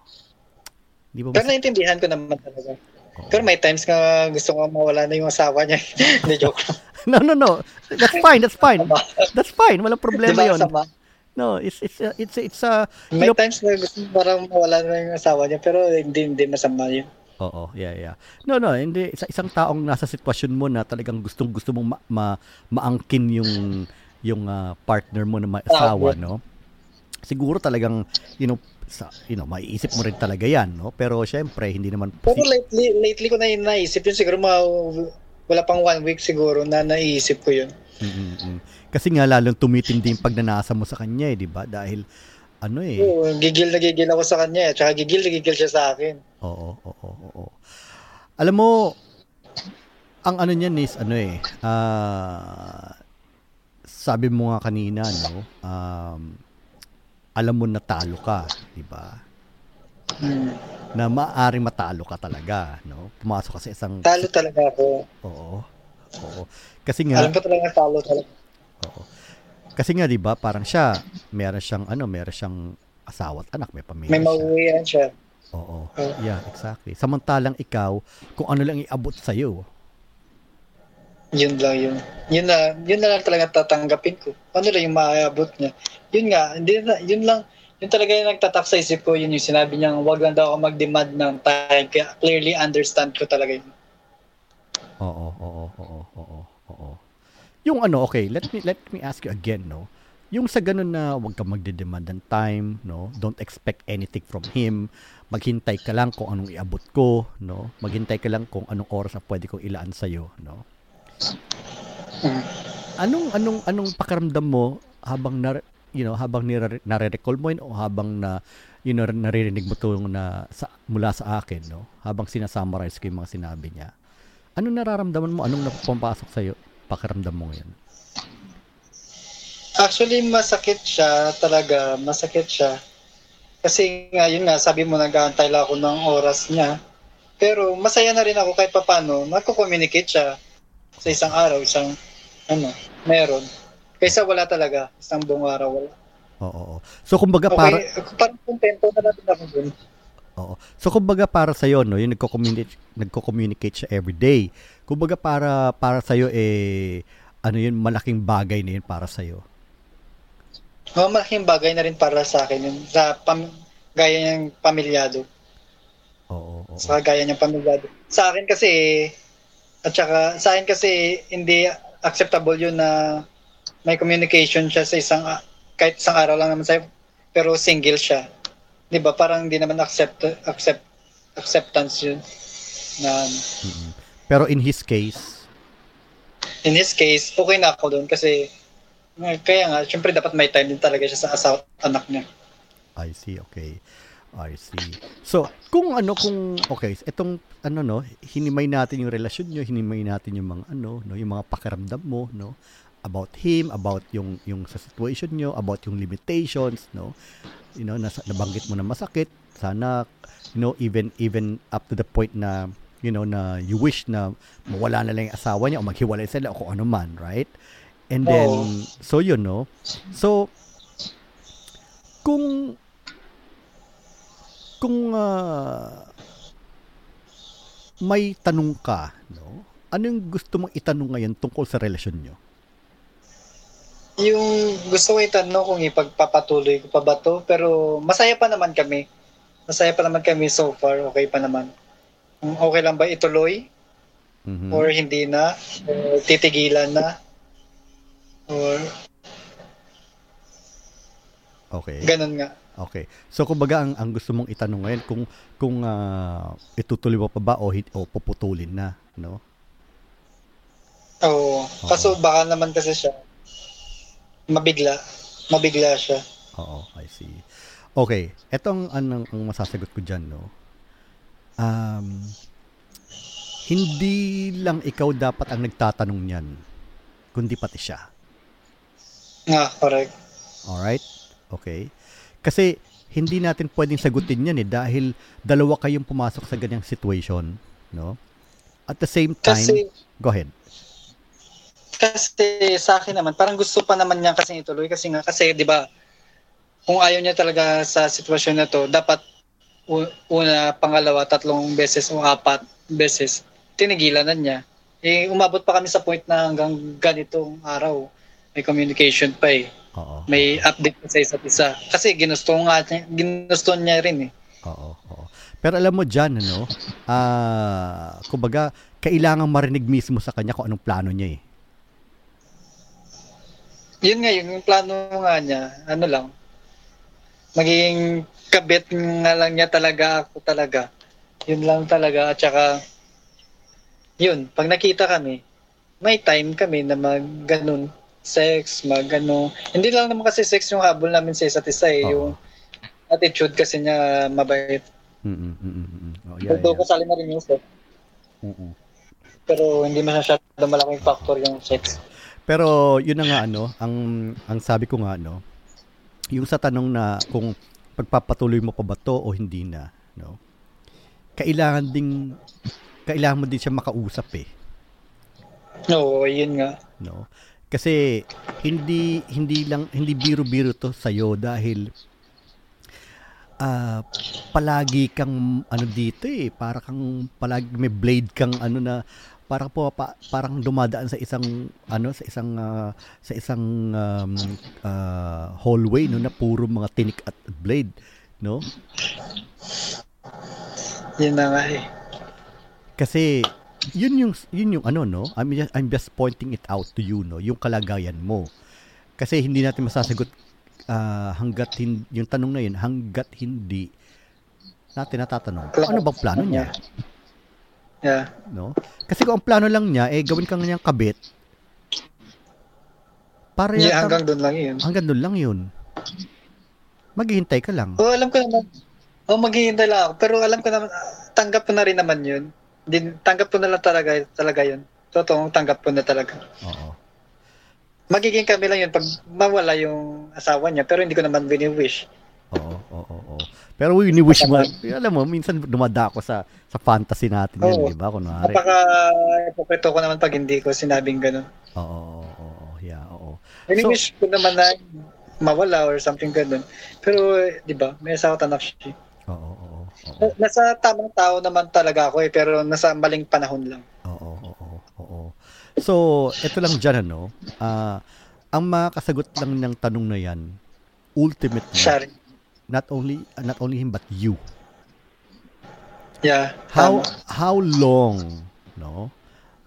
Di ba Pero mas, naintindihan ko naman talaga. oo. Pero may times nga gusto ko mawala na yung asawa niya. Hindi, joke lang. No, no, no. That's fine, that's fine. That's fine. Walang problema Diba, 'yon. sama? No, it's it's uh, it's it's a May you know, times na gusto parang mawala na yung asawa niya pero hindi, hindi masama yun. Oo, yeah, yeah. No, no, hindi sa isang taong nasa sitwasyon mo na talagang gustong-gusto mong ma- ma- maangkin yung yung ah, partner mo na may asawa, no? Siguro talagang you know, sa you know, maiisip mo rin talaga 'yan, no? Pero syempre hindi naman Pero si- lately, lately ko na yun naisip yun siguro mga, wala pang one week siguro na naisip ko yun. Mm, mm, mm. Kasi nga lalong tumitindi yung pagnanasa mo sa kanya, eh, 'di ba? Dahil ano eh. Oo, gigil na gigil ako sa kanya eh. Tsaka gigil na gigil siya sa akin. Oo, oo, oo. Alam mo, ang ano niyan is, ano eh, ah, sabi mo nga kanina, no, um, alam mo na talo ka, di ba? Hmm. Na maaring matalo ka talaga, no? Pumasok ka sa isang... Talo talaga ako. Oo. Oo. Kasi nga, Alam ko talaga talo talaga. Oo. Kasi nga, di ba, parang siya, meron siyang, ano, meron siyang asawa at anak, may pamilya May mauwian siya. Oo. Oo. Yeah, exactly. Samantalang ikaw, kung ano lang iabot sa'yo, Yun lang yun. Yun na, yun na lang talaga tatanggapin ko. Ano lang yung maaabot niya. Yun nga, hindi na, yun lang, yun talaga yung nagtatak sa isip ko, yun yung sinabi niya, wag lang daw ako mag-demand ng time. Kaya clearly understand ko talaga yun. Oo, oo, oo, oo, oo. Yung ano, okay, let me let me ask you again, no. Yung sa ganun na wag kang magde-demand ng time, no. Don't expect anything from him. Maghintay ka lang kung anong iabot ko, no. Maghintay ka lang kung anong oras na pwede kong ilaan sa iyo, no. Anong anong anong pakiramdam mo habang na, you know, habang nare-recall mo yun o habang na you know, naririnig mo to na sa, mula sa akin, no? Habang sinasummarize ko yung mga sinabi niya. Anong nararamdaman mo? Anong napapasok sa iyo? Pakiramdam mo ngayon? Actually, masakit siya talaga. Masakit siya. Kasi nga, yun nga, sabi mo, nag-aantay lang ako ng oras niya. Pero masaya na rin ako kahit papano, nagko-communicate siya sa isang araw, isang ano, meron. Kaysa wala talaga, isang buong araw wala. Oo. oo. So kumbaga Okay, para parang kontento na natin ako dun. Oo. So kumbaga para sa no, yung nagko-communicate nagko-communicate siya every day. Kumbaga para para sa eh ano yun malaking bagay na yun para sa iyo. Oh, malaking bagay na rin para sa akin yun. Sa pam, gaya niyang pamilyado. Oo, oo. Sa gaya niyang pamilyado. Sa akin kasi, at saka, sa akin kasi, hindi acceptable yun na may communication siya sa isang, kahit isang araw lang naman sa'yo, pero single siya. Di ba? Parang hindi naman accept, accept, acceptance yun. Na, Mm-mm. Pero in his case, in his case, okay na ako doon kasi, eh, kaya nga, syempre dapat may time din talaga siya sa asawa anak niya. I see, okay. I see. So, kung ano kung okay, itong ano no, hinimay natin yung relasyon nyo, hinimay natin yung mga ano, no, yung mga pakiramdam mo, no, about him, about yung yung sa situation nyo, about yung limitations, no. You know, nasa, nabanggit mo na masakit, sana you know, even even up to the point na you know na you wish na mawala na lang yung asawa niya o maghiwalay sila o kung ano man, right? And then Oo. so yun, no. So kung kung ah, may tanong ka, no? Anong gusto mong itanong ngayon tungkol sa relasyon nyo? Yung gusto ko itanong kung ipagpapatuloy ko pa ba to, pero masaya pa naman kami. Masaya pa naman kami so far, okay pa naman. Kung okay lang ba ituloy Mhm. or hindi na, or titigilan na, or Okay. ganun nga. Okay. So kumbaga ang, ang gusto mong itanong ngayon kung kung ah, itutuloy mo pa ba o, hit, o puputulin na, no? Oo. Kaso baka naman kasi siya, mabigla. Mabigla siya. Oo, I see. Okay, etong anong ang masasagot ko diyan, no. Um hindi lang ikaw dapat ang nagtatanong niyan, kundi pati siya. Nga, correct. Alright? Okay. Kasi hindi natin pwedeng sagutin yan eh dahil dalawa kayong pumasok sa ganyang situation, no? At the same time, Kasi, go ahead. kasi sa akin naman, parang gusto pa naman niya kasi ituloy. Kasi nga, kasi di ba, kung ayaw niya talaga sa sitwasyon na to, dapat una, pangalawa, tatlong beses o apat beses, tinigilan na niya. Eh, umabot pa kami sa point na hanggang ganitong araw, may communication pa eh. Oo. May update pa sa isa't isa. Kasi ginusto nga niya, ginusto niya rin eh. Oo, oo. Pero alam mo diyan ano, ah, kumbaga kailangan marinig mismo sa kanya kung anong plano niya eh. Yun nga, yung plano nga niya, ano lang, magiging kabit nga lang niya talaga ako talaga. Yun lang talaga. At saka, yun, pag nakita kami, may time kami na mag ganun, sex, mag ano. Hindi lang naman kasi sex yung habol namin sa isa't isa eh. Oo. Yung attitude kasi niya mabait. Mm, mm, mm, mm, mm. Oh, yeah, Although yeah. kasali na rin yung sex. Mm, mm. Pero hindi masyado malaking factor yung sex. Pero yun na nga ano, ang ang sabi ko nga no, yung sa tanong na kung pagpapatuloy mo pa ba to o hindi na, no? Kailangan ding kailangan mo din siya makausap eh, Oo, yun nga. no? Kasi hindi hindi lang hindi biro-biro to sa dahil ah palagi kang ano dito eh, para kang palagi may blade kang ano na para po pa, parang dumadaan sa isang ano sa isang ah, sa isang um, ah, hallway no na puro mga tinik at blade no? Yun na nga eh. kasi yun yung yun yung ano no? I'm just, I'm just pointing it out to you no? Yung kalagayan mo. Kasi hindi natin masasagot ah, hanggat hin, yung tanong na yun hanggat hindi natin natatanong. Ano bang plano niya Yeah. no kasi kung ang plano lang niya eh gawin kang niyang kabit para Yeah, yata- hanggang doon lang yun. hanggang doon lang yun maghihintay ka lang Oo, alam ko naman. Oo, maghihintay lang ako. Pero alam ko naman, tanggap ko na rin naman yun. Din, tanggap ko na lang talaga, talaga yun. Totoo, tanggap ko na talaga. oo Magiging kami lang yun pag mawala yung asawa niya. Pero hindi ko naman bini-wish. Oo, oo, oo. Pero wini-wish mo, alam mo, minsan dumadako sa sa fantasy natin yan, Oo. di ba? Kunwari. Napaka ipokreto ko naman pag hindi ko sinabing gano'n. Oo, oo, oo, yeah, oo. Wini-wish ko naman na mawala or something gano'n. Pero, di ba, may asawa tanak siya. Oo, oo, oo. Na- Nasa tamang tao naman talaga ako eh, pero nasa maling panahon lang. Oo, oo, oo. So, ito lang dyan, ano, ah, ang makakasagot lang ng tanong na yan, ultimately, Siya rin. Not only not only him but you. Yeah. How tama. how long, no,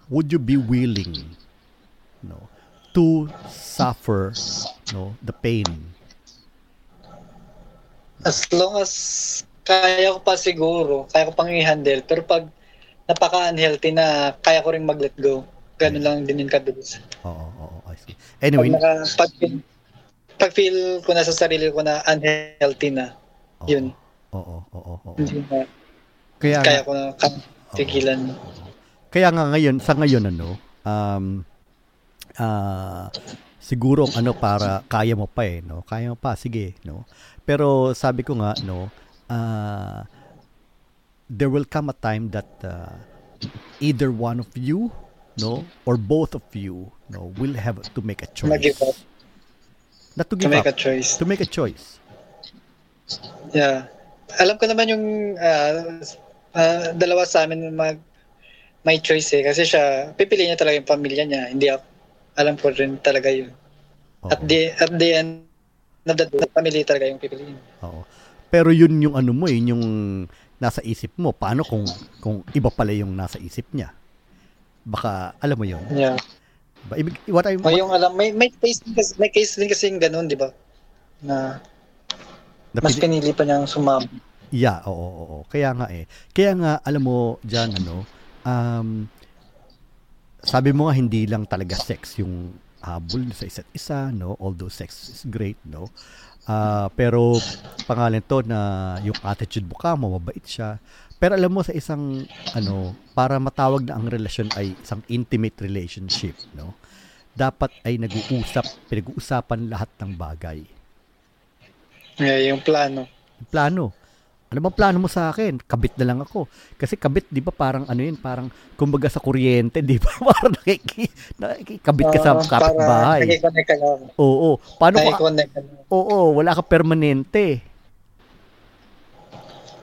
would you be willing, no, to suffer, no, the pain? As long as kaya ko pa siguro, kaya ko pang i-handle. Pero pag napaka-unhealthy na, kaya ko rin mag-let go. Ganun lang din yung kabilis. Oo, oo, I see. Pag, Anyway, naka, pag, pag feel ko na sa sarili ko na unhealthy na, oo, yun. Oo, oo, oo. Kaya kaya ko na tigilan. Kaya nga ngayon, sa ngayon ano, um, ah, siguro ang ano para kaya mo pa eh, no? Kaya mo pa, sige, no? Pero sabi ko nga, no, ah, there will come a time that ah, either one of you, no, or both of you, no, will have to make a choice. Not to To give make up, a choice. to make a choice. Yeah. Alam ko naman yung ah, ah, dalawa sa amin mag may choice eh. Kasi siya, pipili niya talaga yung pamilya niya. Hindi ako. Alam ko rin talaga yun. Oo. At the, at the end the day, pamilya talaga yung pipiliin. Oo. Pero yun yung ano mo, yun yung nasa isip mo. Paano kung kung iba pala yung nasa isip niya? Baka alam mo yun. Yeah. Ba, ibig, what I, O yung alam, may, may case din kasi, may case din kasi yung ganun, di ba? Na mas napili- pinili pa niyang sumama. Yeah, oo, oo, oo. Kaya nga eh. Kaya nga, alam mo, dyan, ano, um, sabi mo nga, hindi lang talaga sex yung habol sa isa't isa, no? Although sex is great, no? Ah, pero, pangalan to na yung attitude mo ka, mababait siya. Pero alam mo, sa isang, ano, para matawag na ang relasyon ay isang intimate relationship, no? Dapat ay nag-uusap, pinag-uusapan lahat ng bagay. Yeah, yung plano. plano. Ano bang plano mo sa akin? Kabit na lang ako. Kasi kabit, di ba, parang ano yun, parang kumbaga sa kuryente, di ba? parang nakiki, nakikabit ka sa Ah, kapitbahay. Para nakikonnect ka lang. Oo. Paano ka, oo, wala ka permanente.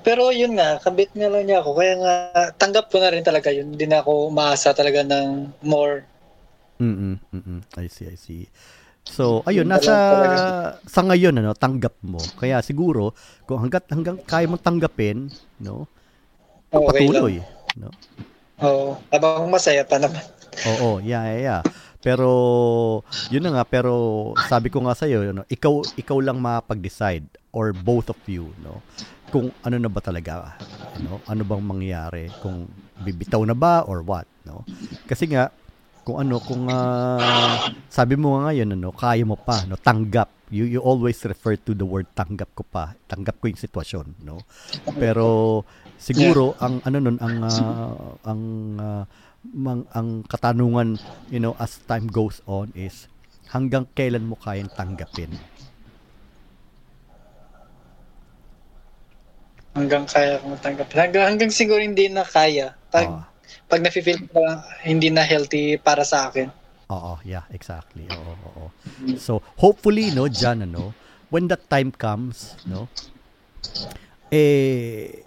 Pero yun nga, kabit nga lang niya ako. Kaya nga, tanggap ko na rin talaga yun. Hindi na ako umaasa talaga ng more. Mm mm I see, I see. So, ayun, Yun na nasa, sa ngayon, ano, tanggap mo. Kaya siguro, kung hanggat, hanggang kaya mong tanggapin, no, Okay patuloy. lang. No? Oo. Habang masaya pa naman. Oo, yeah, yeah, yeah. Pero yun na nga, pero sabi ko nga sa iyo, no, ikaw ikaw lang mapag-decide or both of you, no. Kung ano na ba talaga, no? Ano bang mangyayari kung bibitaw na ba or what, no? Kasi nga kung ano, kung ah, sabi mo nga ngayon, ano, kaya mo pa, no, tanggap. You you always refer to the word tanggap ko pa. Tanggap ko yung sitwasyon, no. Pero siguro ang ano nun ang ah, ang ah, mang, ang katanungan, you know, as time goes on is hanggang kailan mo kayang tanggapin. Hanggang kaya kong tanggap. Hanggang, hanggang siguro hindi na kaya. Pag, Oo. pag nafe-feel ko hindi na healthy para sa akin. Oo, yeah, exactly. Oo, oo. So, hopefully, no, Jan, ano, when that time comes, no, eh,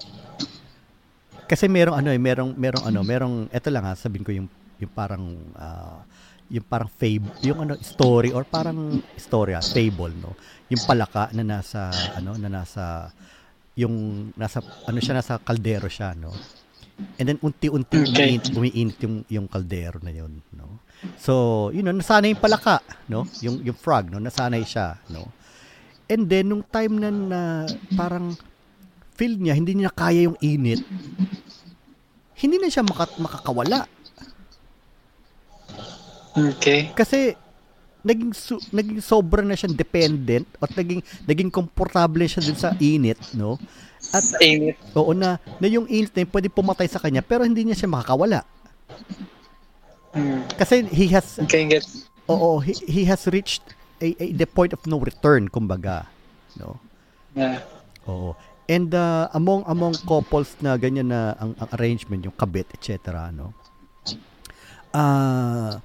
kasi merong ano eh, merong, merong ano, merong, eto lang ha, sabihin ko yung, yung parang, ah, yung parang fable, yung ano, story, or parang story, ah, fable, no, yung palaka na nasa, ano, na nasa, yung, nasa, ano siya, nasa kaldero siya, no, and then unti-unti Okay. umiinit, umiinit yung, yung kaldero na yun, no, So, yun, no, nasanay yung palaka, no? Yung, yung frog, no? Nasanay siya, no? And then, nung time na, na parang feel niya, hindi niya kaya yung init, hindi na siya makat, makakawala. Okay. Kasi, naging, su- naging sobra na siyang dependent at naging, naging komportable siya dun sa init, no? At, Sa init. oo na, na yung init na yun, pwede pumatay sa kanya, pero hindi niya siya makakawala. Hmm. Kasi he has, Okay, get. Oo, he, he has reached a, a the point of no return, kumbaga. No? Yeah. Oo. And uh, among among couples na ganyan na ang, ang arrangement, yung kabit, etc. no. Uh,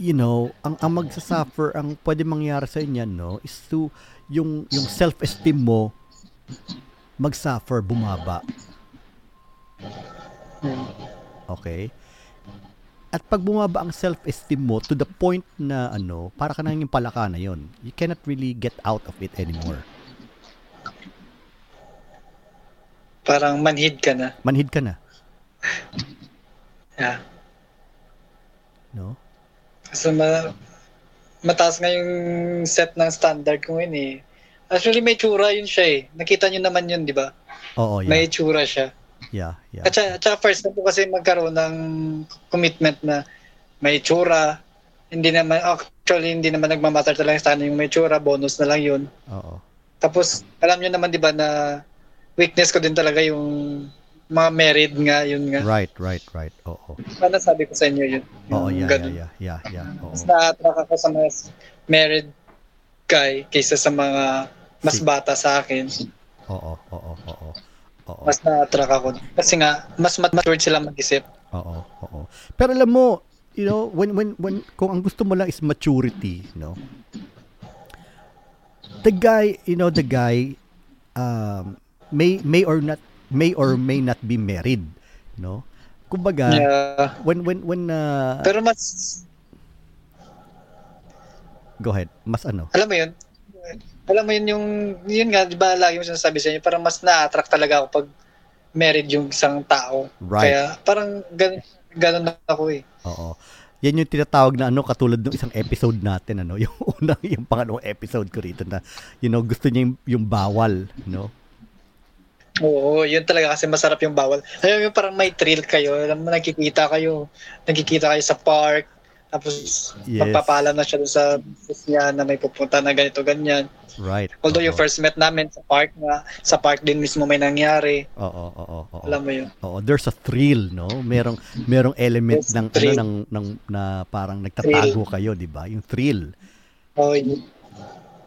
you know, ang ang magsasuffer, ang pwede mangyari sa inyo no is to yung yung self-esteem mo magsuffer, bumaba. Okay? At pag bumaba ang self-esteem mo to the point na ano, para ka nang yung palaka na yon, you cannot really get out of it anymore. Parang manhid ka na. Manhid ka na, Yeah. no? So, ma- mataas nga yung set ng standard ko ngayon eh. Actually, may tsura yun siya eh. Nakita nyo naman yun, di ba? Oo, yeah. May tsura siya. Yeah, yeah. At saka, at saka first time po kasi magkaroon ng commitment na may tsura. Hindi naman, actually, hindi naman nagmamatter talaga sa yung may tsura. Bonus na lang yun. Oo. Tapos, alam nyo naman, di ba, na weakness ko din talaga yung mga married nga, yun nga. Right, right, right. Oo. Ano sabi ko sa inyo yun? Oo, yeah, ganun. yeah, yeah, yeah, yeah. Oo. Mas na-attract ako sa mga married guy kaysa sa mga mas Si- bata sa akin. Oo, oo, oo. Oo. Mas na-attract ako. Kasi nga, mas matured sila mag-isip. Oo, oo. Pero alam mo, you know, when when when kung ang gusto mo lang is maturity, no. The guy, you know, the guy um may may or not may or may not be married, no. Kumbaga, Yeah. when when when uh, Pero mas, go ahead. Mas ano? alam mo yun, alam mo yun yung, yun nga, di ba lagi mo sinasabi sa inyo, parang mas na-attract talaga ako pag married yung isang tao. Right. Kaya parang ganun, ganun ako eh. Oo. Yan yung tinatawag na ano katulad ng isang episode natin ano, yung unang yung pangalawang episode ko rito na you know, gusto niya yung, yung bawal, no? Oo, yun talaga kasi masarap yung bawal. Alam mo, yung parang may thrill kayo. Alam mo, nagkikita kayo. Nagkikita kayo sa park. Tapos, Yes. magpapaalam na siya dun sa business niya na may pupunta na ganito, ganyan. Right. Although yung Oo. first met namin sa park nga, sa park din mismo may nangyari. Oo, oo, oo. Alam mo yun. Oo, there's a thrill, no? Merong merong element There's ng thrill. ano ng, ng na parang nagtatago kayo, 'di ba? Yung thrill. Oh, yun,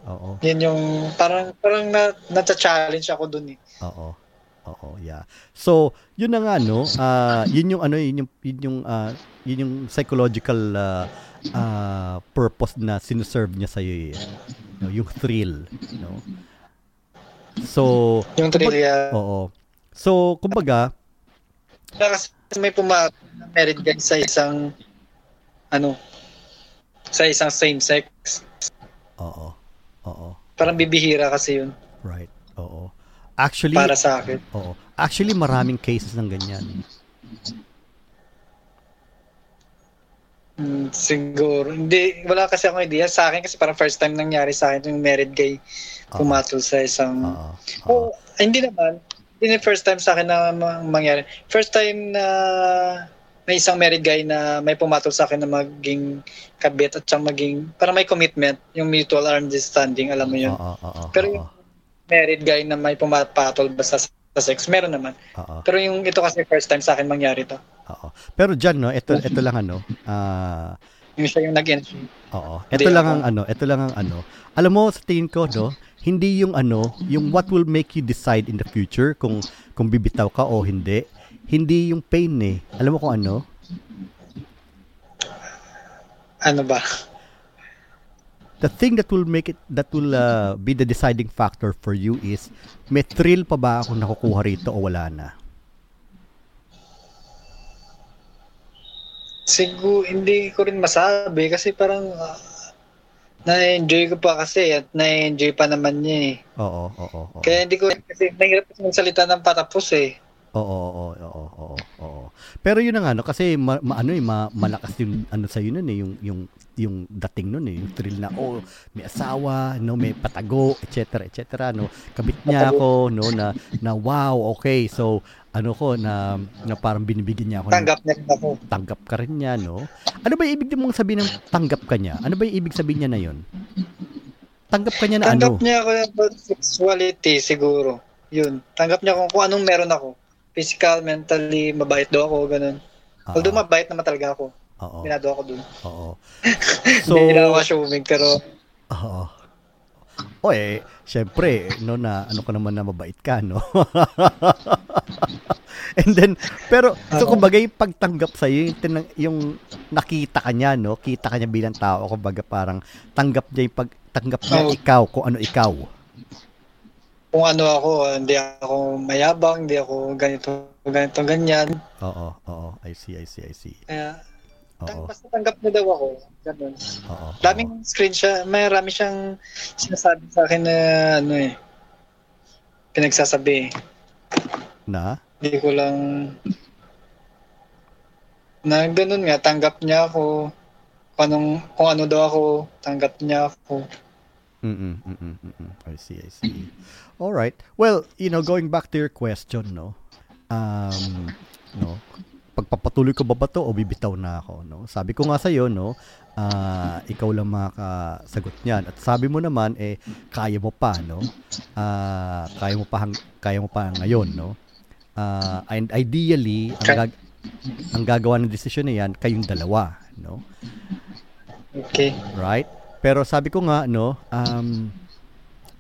Oo. yun yung, parang, parang na, na-challenge ako dun eh. Oo. Oo, yeah. So, yun na nga no, ah yun yung ano, yun yung yun yung ah, yun yung psychological ah, ah, purpose na sinuserve niya sa iyo, no, yung thrill, no. So, Yung thrill, yeah. oo. So, kumbaga, Kasi may puma married guy sa isang, ano, sa isang same sex. oo. Oo. Parang bibihira kasi yun Right. Oo. Actually, para sa akin. Oo. Actually, maraming cases ng ganyan. Hmm, siguro. Hindi, wala kasi akong idea. Sa akin kasi parang first time nangyari sa akin yung married guy pumatol sa isang... Oo. Oh, hindi naman. Hindi na first time sa akin na ma- mangyari. First time na may isang married guy na may pumatol sa akin na maging kabit at siyang maging, parang may commitment, yung mutual understanding, alam mo yun. Oo, Pero yung married guy na may pumapatol basta sa, sa sex, meron naman. oo, Pero yung ito kasi first time sa akin mangyari to. oo. Pero dyan, no, ito, ito lang ano, ah, Yung siya yung nag-entry. oo. Ito lang ako. ang ano, ito lang ang ano. Alam mo, sa tingin ko, no, hindi yung ano, yung what will make you decide in the future kung kung bibitaw ka o hindi. Hindi yung pain eh. Alam mo kung ano? Ano ba? The thing that will make it, that will uh, be the deciding factor for you is, may thrill pa ba ako nakukuha rito o wala na? Siguro, hindi ko rin masabi kasi parang ah, na-enjoy ko pa kasi at na-enjoy pa naman niya eh. Oo, oo, oo. Kaya hindi ko, kasi mahirap kasi magsalita ng patapos eh. Oo, oo, oo, oo, oo. Pero yun na nga no kasi ma, ma- ano eh ma, malakas yung ano sa yun eh yung yung yung dating nun eh, yung thrill na oh, may asawa, no, may patago, etc. etc. no. Kabit niya ako no na na wow, okay. So ano ko na na parang binibigyan niya ako ng Tanggap niya ako. tanggap ka rin niya, no? Ano ba yung ibig mong sabihin ng tanggap ka niya? Ano ba yung ibig sabihin niya na yun? Tanggap ka niya na Tanggap ano? niya ako about sexuality siguro. Yun. Tanggap niya kung, kung anong meron ako. Physical, mentally, mabait daw ako, ganun. Oo, Although mabait naman talaga ako. oo, Binado ako dun. oo. So, Hindi na ako assuming, pero oo. O eh, syempre, no, na ano ka naman na mabait ka, no? And then, pero, so kumbaga yung pagtanggap sa'yo, yung, tinang, yung nakita ka niya, no? Kita ka niya bilang tao, kumbaga parang tanggap niya yung pagtanggap niya Oo. ikaw, kung ano ikaw. Kung ano ako, hindi ako mayabang, hindi ako ganito, ganito, ganyan. Oo, oo, I see, I see, I see. Kaya, tang, basta tanggap niya daw ako. Ganun. oo. Daming screen siya, may rami siyang sinasabi sa akin na ano eh, pinagsasabi. Na? Hindi ko lang na ganun nga, tanggap niya ako. Kung, anong, kung ano daw ako, tanggap niya ako. Mm-mm, mm-mm, mm-mm. I see, I see. All right. Well, you know, going back to your question, no? Um, no, pagpapatuloy ko ba ba to o bibitaw na ako, no? Sabi ko nga sa iyo, no, ah, ikaw lang makakasagot niyan. At sabi mo naman eh kaya mo pa, no? Ah, kaya mo pa hang, kaya mo pa ngayon, no? Ah, and ideally, ang, gag- ang gagawa ng desisyon na yan kayong dalawa, no? Okay. right? Pero sabi ko nga no, um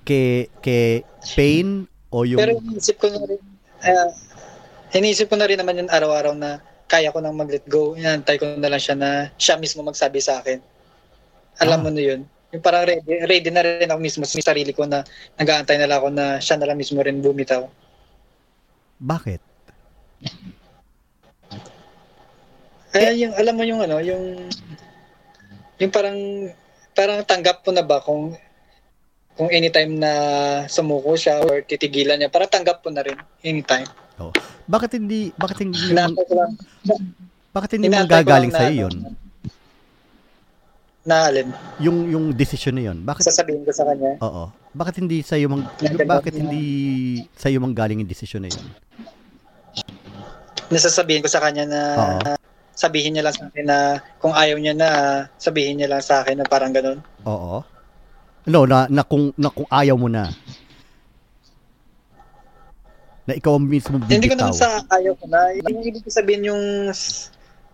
ke ke pain o yung Pero iniisip ko na rin, ah, iniisip ko na rin naman yun araw-araw na kaya ko nang mag-let go. Inantay ko na lang siya na siya mismo magsabi sa akin. Alam Ah. mo na yun. Yung parang ready, ready na rin ako mismo sa sarili ko na nag-aantay na lang ako na siya na lang mismo rin bumitaw. bakit? Kaya yung, alam mo yung ano, yung, yung parang, parang tanggap ko na ba kung, kung anytime na sumuko siya or titigilan niya, parang tanggap ko na rin anytime. Bakit hindi bakit hindi lang, bakit hindi manggagaling sa na- iyo yun? Na alin, Yung yung decision na yun. Bakit sasabihin ko sa kanya. Oo. Bakit hindi sa iyo mang bakit hindi sa iyo manggaling yung decision na yun? Nasasabihin ko sa kanya na Oo. sabihin niya lang sa akin na kung ayaw niya na, sabihin niya lang sa akin na parang ganun. Oo. No, na, na kung na kung ayaw mo na. Na ikaw ang mismo Hindi ko bibitaw. naman sa ayaw ko na. Yung ibig ko sabihin yung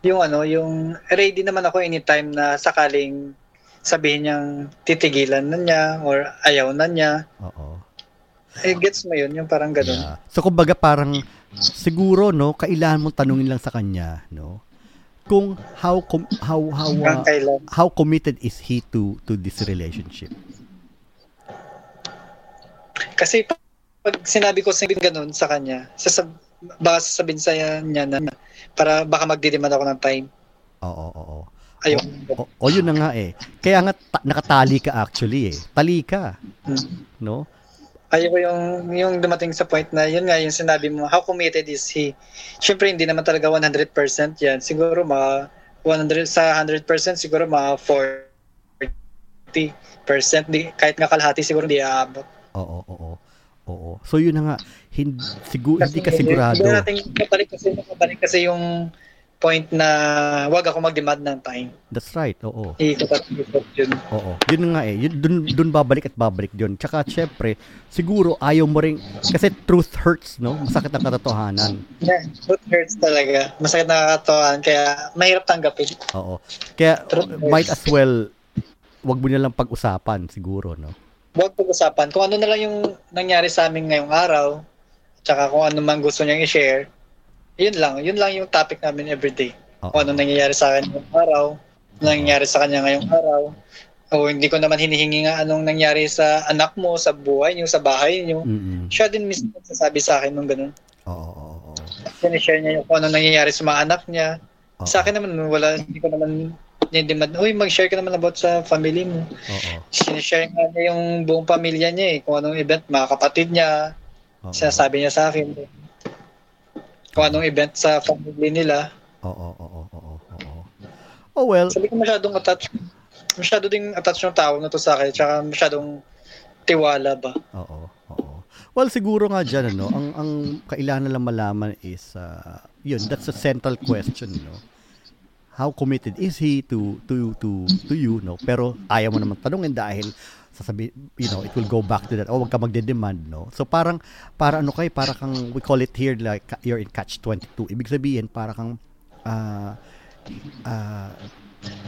yung ano, yung ready naman ako anytime na sakaling sabihin niyang titigilan na niya or ayaw na niya. Oo. Eh, gets mo yun, yung parang ganun. Yeah. So kumbaga parang siguro no, kailangan mong tanungin lang sa kanya, no? Kung how com- how how uh, how committed is he to to this relationship? Kasi pag, sinabi ko sabihin ganun sa kanya, sasab baka sasabihin sa niya na para baka magdidemand ako ng time. Oo, oo, oo. Ayaw. O, o yun na nga eh. Kaya nga ta- nakatali ka actually eh. Tali ka, Hmm. no? Ayaw ko yung, yung dumating sa point na yun nga yung sinabi mo, how committed is he? Siyempre hindi naman talaga 100% yan. Siguro mga 100 sa 100% siguro mga 40% di, kahit nga kalahati siguro hindi aabot. Oo, oo, oo. So yun na nga, hindi, siguro, hindi ka sigurado. Hindi natin mabalik kasi, mabalik kasi yung point na wag ako mag-demand ng time. That's right, oo. Ikot at ikot yun. Oo. Yun nga eh. Yun, dun, dun babalik at babalik yun. Tsaka syempre, siguro ayaw mo rin, kasi truth hurts, no? Masakit ang katotohanan. Yeah, it hurts talaga. Masakit nakakatuan kaya mahirap tanggapin. Oo. Kaya Truth hurts. might as well, wag mo na lang pag-usapan siguro, no? Huwag pag-usapan kung ano na lang yung nangyari sa amin ngayong araw, tsaka kung ano man gusto niyang i-share, yun lang. Yun lang yung topic namin everyday. Oo. Kung ano nangyayari sa akin ngayong araw, ano nangyayari sa kanya ngayong araw, o hindi ko naman hinihingi nga anong nangyari sa anak mo, sa buhay niyo, sa bahay niyo. Mm-mm. Siya din mismo nagsasabi sa akin nung ganun. Oo, oo, oo. Sinishare niya yung kung ano nangyayari sa mga anak niya. Oo. Sa akin naman, wala, hindi ko naman demand, uy, mag-share ka naman about sa family mo. Oo. Sinishare nga niya yung buong pamilya niya eh. Kung anong event, mga kapatid niya, Oo. sinasabi niya sa akin. Kung anong event sa family nila. Oo, oo, oo, oo. Oh well, Sabi ko masyadong attached. Masyado ding attached yung tao na to sa akin. Tsaka masyadong tiwala ba. Oo, oo. Well, siguro nga dyan, ano, ang, ang kailangan lang malaman is, uh, yun, that's a central question, no? How committed is he to to to to you, no? Pero ayaw mo naman tanungin dahil sasabi, you know, it will go back to that. Oh, wag ka magde-demand, no? So parang para ano kay, para kang we call it here like you're in catch 22. Ibig sabihin para kang ah ah,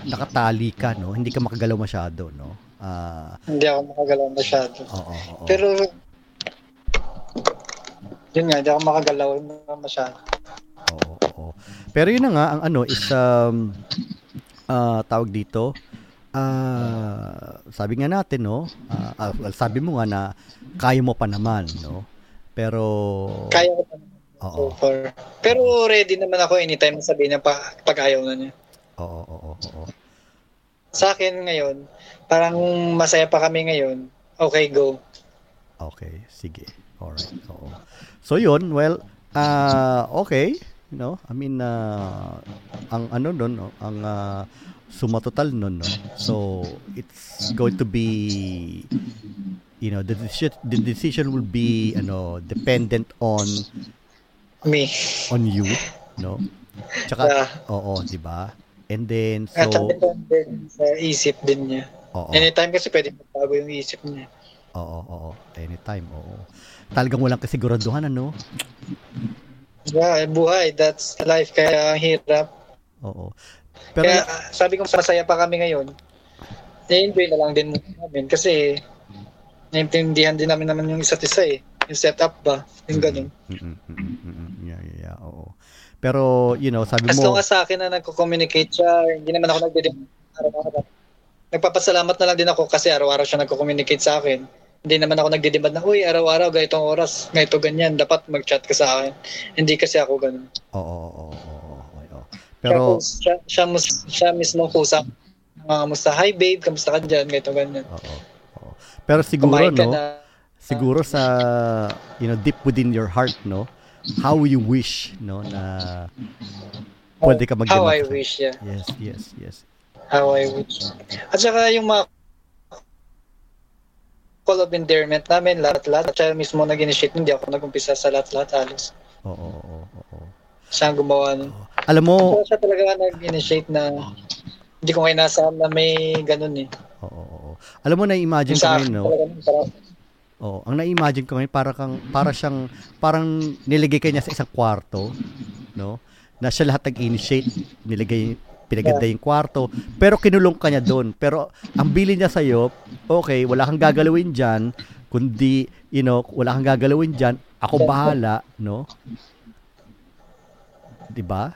nakatali ka, no? Hindi ka makagalaw masyado, no? Ah, Hindi ako makagalaw masyado. oo, oo. Pero, yun nga, hindi ako makagalaw masyado. Pero yun na nga, ang ano is, um, ah, tawag dito, ah, sabi nga natin, no, ah, well, sabi mo nga na kaya mo pa naman, no? Pero, Kaya ko pa naman oo, so far. Pero ready naman ako anytime sabihin niya pa, pag ayaw na niya. oo, oo, oo. Sa akin ngayon, parang masaya pa kami ngayon. Okay, go. Okay, sige. Alright, oo. So yun, well, ah okay, you know, I mean, ah, ang ano nun, no, ang ah, sumatotal nun, no? So, it's going to be, you know, the decision, the decision will be, ano, dependent on, Me. on you, no? Tsaka, Yeah. oo, di ba? And then, At so, depende sa isip din niya. oo. Anytime kasi pwede magbago yung isip niya. Oo, oo, anytime, oo. Talagang walang kasiguraduhan, ano? Yeah, buhay. That's life. Kaya ang hirap. Oo. Pero, Kaya ah, sabi ko masaya pa kami ngayon. Na-enjoy na lang din namin kasi naintindihan din namin naman yung isa't isa eh. Yung setup ba? Yung ganun. Mm, mm, mm, mm, mm. Yeah, yeah, yeah, oo. Pero, you know, sabi As mo, long as sa akin na nagko-communicate siya, hindi naman ako nagdidim araw-araw. Nagpapasalamat na lang din ako kasi araw-araw siya nagko-communicate sa akin. Hindi naman ako nagdidemand na, uy, araw-araw, ganitong oras, ganito, ganyan, dapat mag-chat ka sa akin. Hindi kasi ako ganun. oo, oo, oo, oo. Pero, siya, siya, siya, siya mismo kusap. Mga kamusta, hi babe, kamusta ka dyan, ganito, ganyan. oo, oo. Pero siguro, Kumain no, na, siguro sa, you know, deep within your heart, no, how you wish, no, na pwede ka mag how I wish, yeah. Yes, yes, yes. How I wish. At saka yung mga call of endearment namin, lahat-lahat. Siya mismo nag-initiate, hindi ako nag-umpisa sa lahat-lahat halos. Oo, oo, oo, oo. Siya ang gumawa nun. Alam mo, So, siya talaga nag-initiate na hindi ko ngayon nasa na may ganun eh. oo, oo, oo. Alam mo, na-imagine ko ngayon, no? talaga Oh, ang na-imagine ko ngayon para kang para siyang parang niligay ka niya sa isang kwarto, no? Na siya lahat nag-initiate, nilagay pinaganda yung kwarto, pero kinulong ka niya doon. Pero ang bili niya sa iyo, okay, wala kang gagalawin diyan, kundi you know, wala kang gagalawin diyan, ako bahala, no? 'Di ba?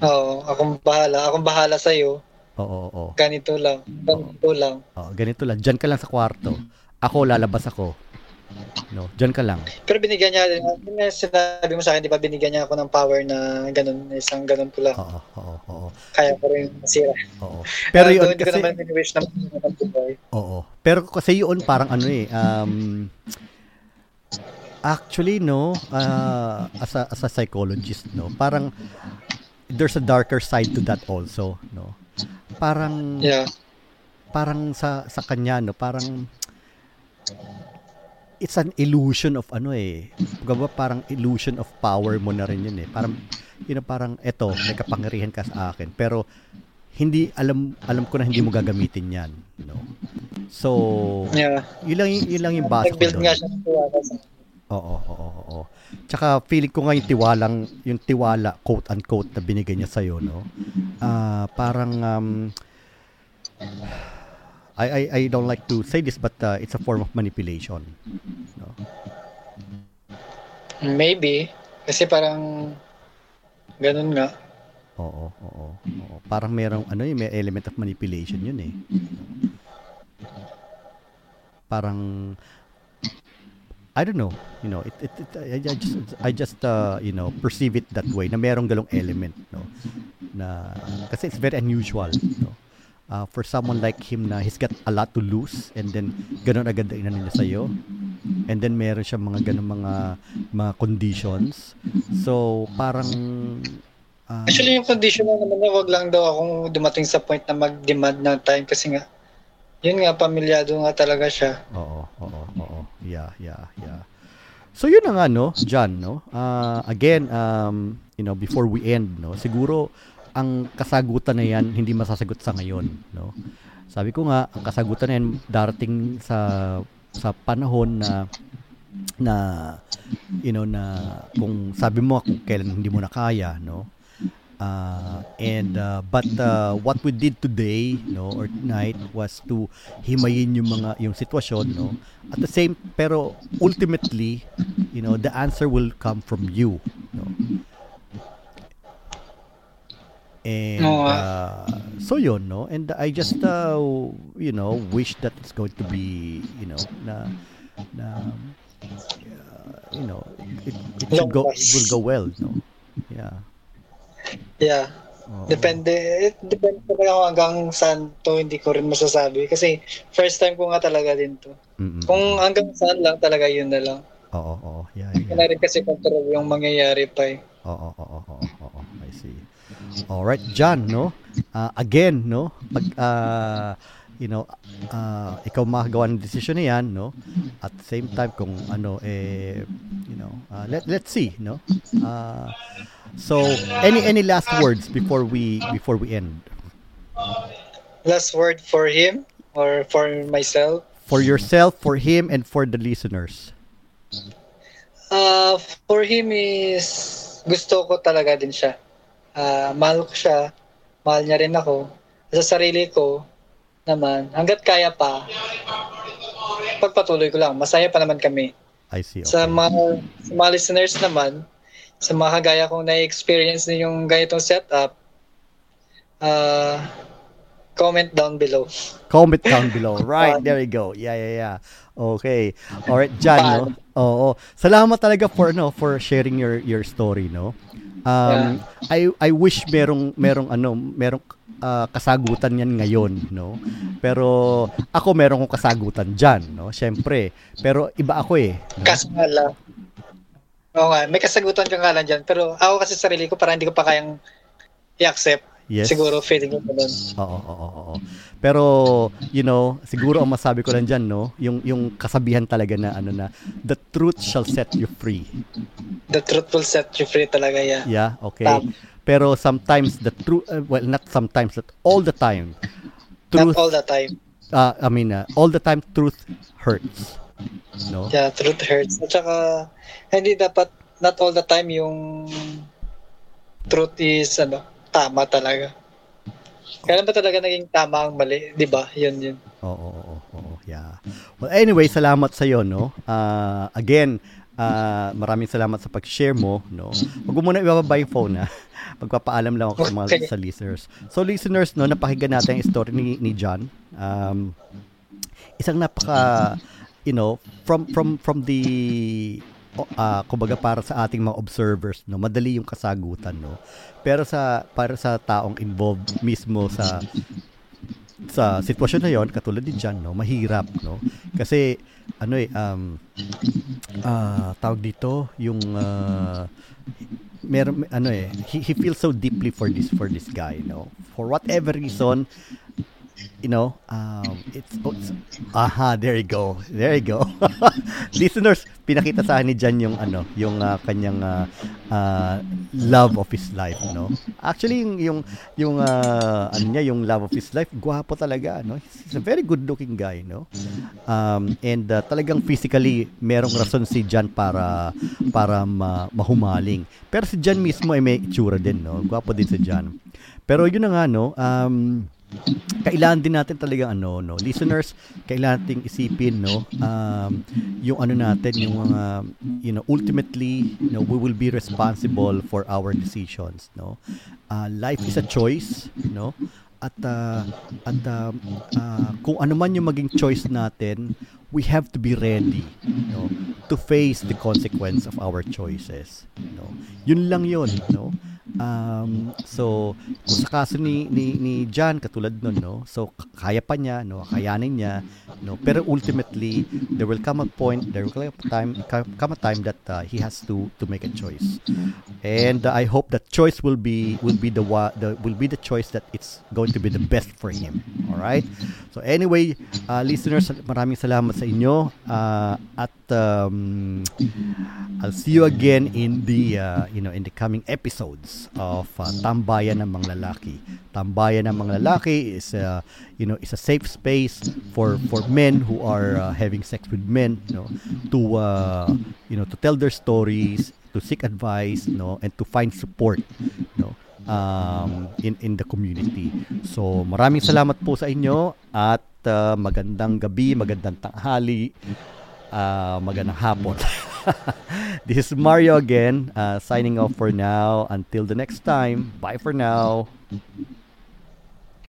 Oo, akong bahala. Akong bahala sa'yo. Oo, oo, oo. Ganito lang. Ganito lang. Oo, ganito lang, diyan ka lang sa kwarto. Ako lalabas ako. No, diyan ka lang. Pero binigyan niya, sinabi mo sa akin, di ba, binigyan niya ako ng power na ganun, isang ganun lang. Oo, oo, oo. Kaya ko rin masira. Oo. Pero yun hindi ko kasi naman wish na. Oo. Pero kasi yun parang ano eh um actually no uh, as a as a psychologist no parang there's a darker side to that also no parang Yeah. parang sa sa kanya no parang it's an illusion of ano eh Kumbaga parang illusion of power mo na rin yun eh parang you know parang eto may kapangyarihan ka sa akin pero hindi alam alam ko na hindi mo gagamitin yan no so Yeah. yun lang yun lang yung base ko doon sa Oo, oo, oo. Tsaka feeling ko nga yung tiwalang, yung tiwala, quote unquote, na binigay niya sa'yo, no? Ah, parang, um, I, I, I don't like to say this, but uh, it's a form of manipulation. No? Maybe. Kasi parang ganun nga. Oo, oo, oo. Parang merong, ano yun, may element of manipulation yun eh. Parang, I don't know, you know, it, it, it I, I just, I just, uh, you know, perceive it that way, na merong galong element, no? Na, kasi it's very unusual, no? Uh, for someone like him na he's got a lot to lose and then ganun agad na inano niya sa'yo and then meron siya mga ganun mga mga conditions so parang ah, Actually, yung condition lang naman na wag lang daw akong dumating sa point na mag-demand ng time kasi nga, yun nga, pamilyado nga talaga siya. Oo, oo, oo. Yeah, yeah, yeah. So yun na nga no, John, no. Ah, again, um, you know, before we end, no, siguro ang kasagutan na yan hindi masasagot sa ngayon, no. Sabi ko nga, ang kasagutan na yan darating sa sa panahon na na you know na kung sabi mo kung kailan hindi mo na kaya, no. Uh, and uh, but uh, what we did today no or tonight was to himayin yung mga yung sitwasyon no at the same pero ultimately you know the answer will come from you no and Oo uh, so yun no and I just uh, you know wish that it's going to be you know na na uh, you know it, it should go it will go well no yeah Yeah. Oo. Depende, it depende talaga kung hanggang saan to, hindi ko rin masasabi. Kasi first time ko nga talaga din to. Mm-mm. Kung hanggang saan lang talaga yun na lang. oo oo yeah Hindi yeah na rin kasi control yung mangyayari pa eh. Oo, oo, oo, oo, oo. I see. All right, John, no? Uh, again, no? Pag uh, you know, uh, ikaw makagawa ng decision na yan, no? At the same time kung ano eh you know, uh, let let's see, no? Uh, so any any last words before we before we end Last word for him or for myself. for yourself, for him and for the listeners. Uh, for him is gusto ko talaga din siya. Ah, mahal ko siya. Mahal niya rin ako. Sa sarili ko naman, hanggat kaya pa, pagpatuloy ko lang. Masaya pa naman kami. I see. Sa Okay. mga, sa mga listeners naman, sa mga kagaya kong na-experience din yung ganitong setup, uh, comment down below. Comment down below. Right, there you go. Yeah, yeah, yeah. Okay. All right, Jan, no? Oo. Salamat talaga for no for sharing your your story, no? Um I I wish merong merong ano, merong ah, kasagutan yan ngayon, no? Pero ako meron kong kasagutan diyan, no? Syempre. Pero iba ako eh. no? Lang. Oo nga, may kasagutan ka nga lang dyan. Pero ako kasi sa sarili ko, parang hindi ko pa kayang i-accept. Yes. Siguro feeling ko ganun. Oo, oo, oo. Pero, you know, siguro ang masabi ko lang dyan, no? Yung, yung kasabihan talaga na, ano na, the truth shall set you free. The truth will set you free talaga, yeah. Yeah, okay. Tama. Pero sometimes the truth, uh, well, not sometimes, but all the time, truth, Not all the time. uh, I mean, uh, all the time, truth hurts. No? Yeah, truth hurts. At saka, hindi dapat, not all the time yung truth is, ano, tama talaga. Kailan ba talaga naging tama ang mali? Di ba? Yun, yun. Oo, oo, oo, oo, yeah. Well, anyway, salamat sa iyo, no? Uh, again, uh, maraming salamat sa pag-share mo, no? Huwag mo muna ibababa yung phone, ha? Magpapaalam lang ako sa mga Okay. sa listeners. So, listeners, no, napakinggan natin ang story ni, ni John. Um, isang napaka, you know, from from from the uh, kumbaga para sa ating mga observers, no, madali yung kasagutan, no. Pero sa para sa taong involved mismo sa sa sitwasyon na yon katulad ni John no mahirap no? Kasi ano eh um ah tawag dito yung uh, meron ano eh he, he feels so deeply for this for this guy no? For whatever reason you know um it's, oh, it's aha there you go there you go. Listeners pinakita sa ni Jan yung ano yung ah, kanyang ah, ah, love of his life no? Actually yung yung yung ah, ano niya yung love of his life gwapo talaga no? He's a very good looking guy no? Um and ah, talagang physically merong rason si Jan para para ma- mahumaling. Pero si Jan mismo ay may itsura din no? Gwapo din si Jan. Pero yun na nga no? Um kailangan din natin talaga ano no listeners kailangan nating isipin no um yung ano natin yung mga you know ultimately you know we will be responsible for our decisions no. Uh, life is a choice no at uh, at um, uh, kung ano man yung maging choice natin we have to be ready no to face the consequence of our choices no. Yun lang yun no um so sa kaso ni ni, ni John katulad nun no? So kaya pa niya no? Kayanin niya no? Pero ultimately there will come a point there will come a time come a time that uh, he has to to make a choice. And uh, I hope that choice will be will be the, the will be the choice that it's going to be the best for him. All right so anyway uh, listeners maraming salamat sa inyo. Uh, at um, I'll see you again in the uh, you know in the coming episodes of uh, Tambayan ng mga lalaki. Tambayan ng mga lalaki is uh, you know is a safe space for for men who are uh, having sex with men, you know, to uh, you know to tell their stories, to seek advice, no, and to find support, no. um, in in the community. So maraming salamat po sa inyo at uh, magandang gabi, magandang tanghali, uh, magandang hapon. this is Mario again, uh, signing off for now. Until the next time, bye for now.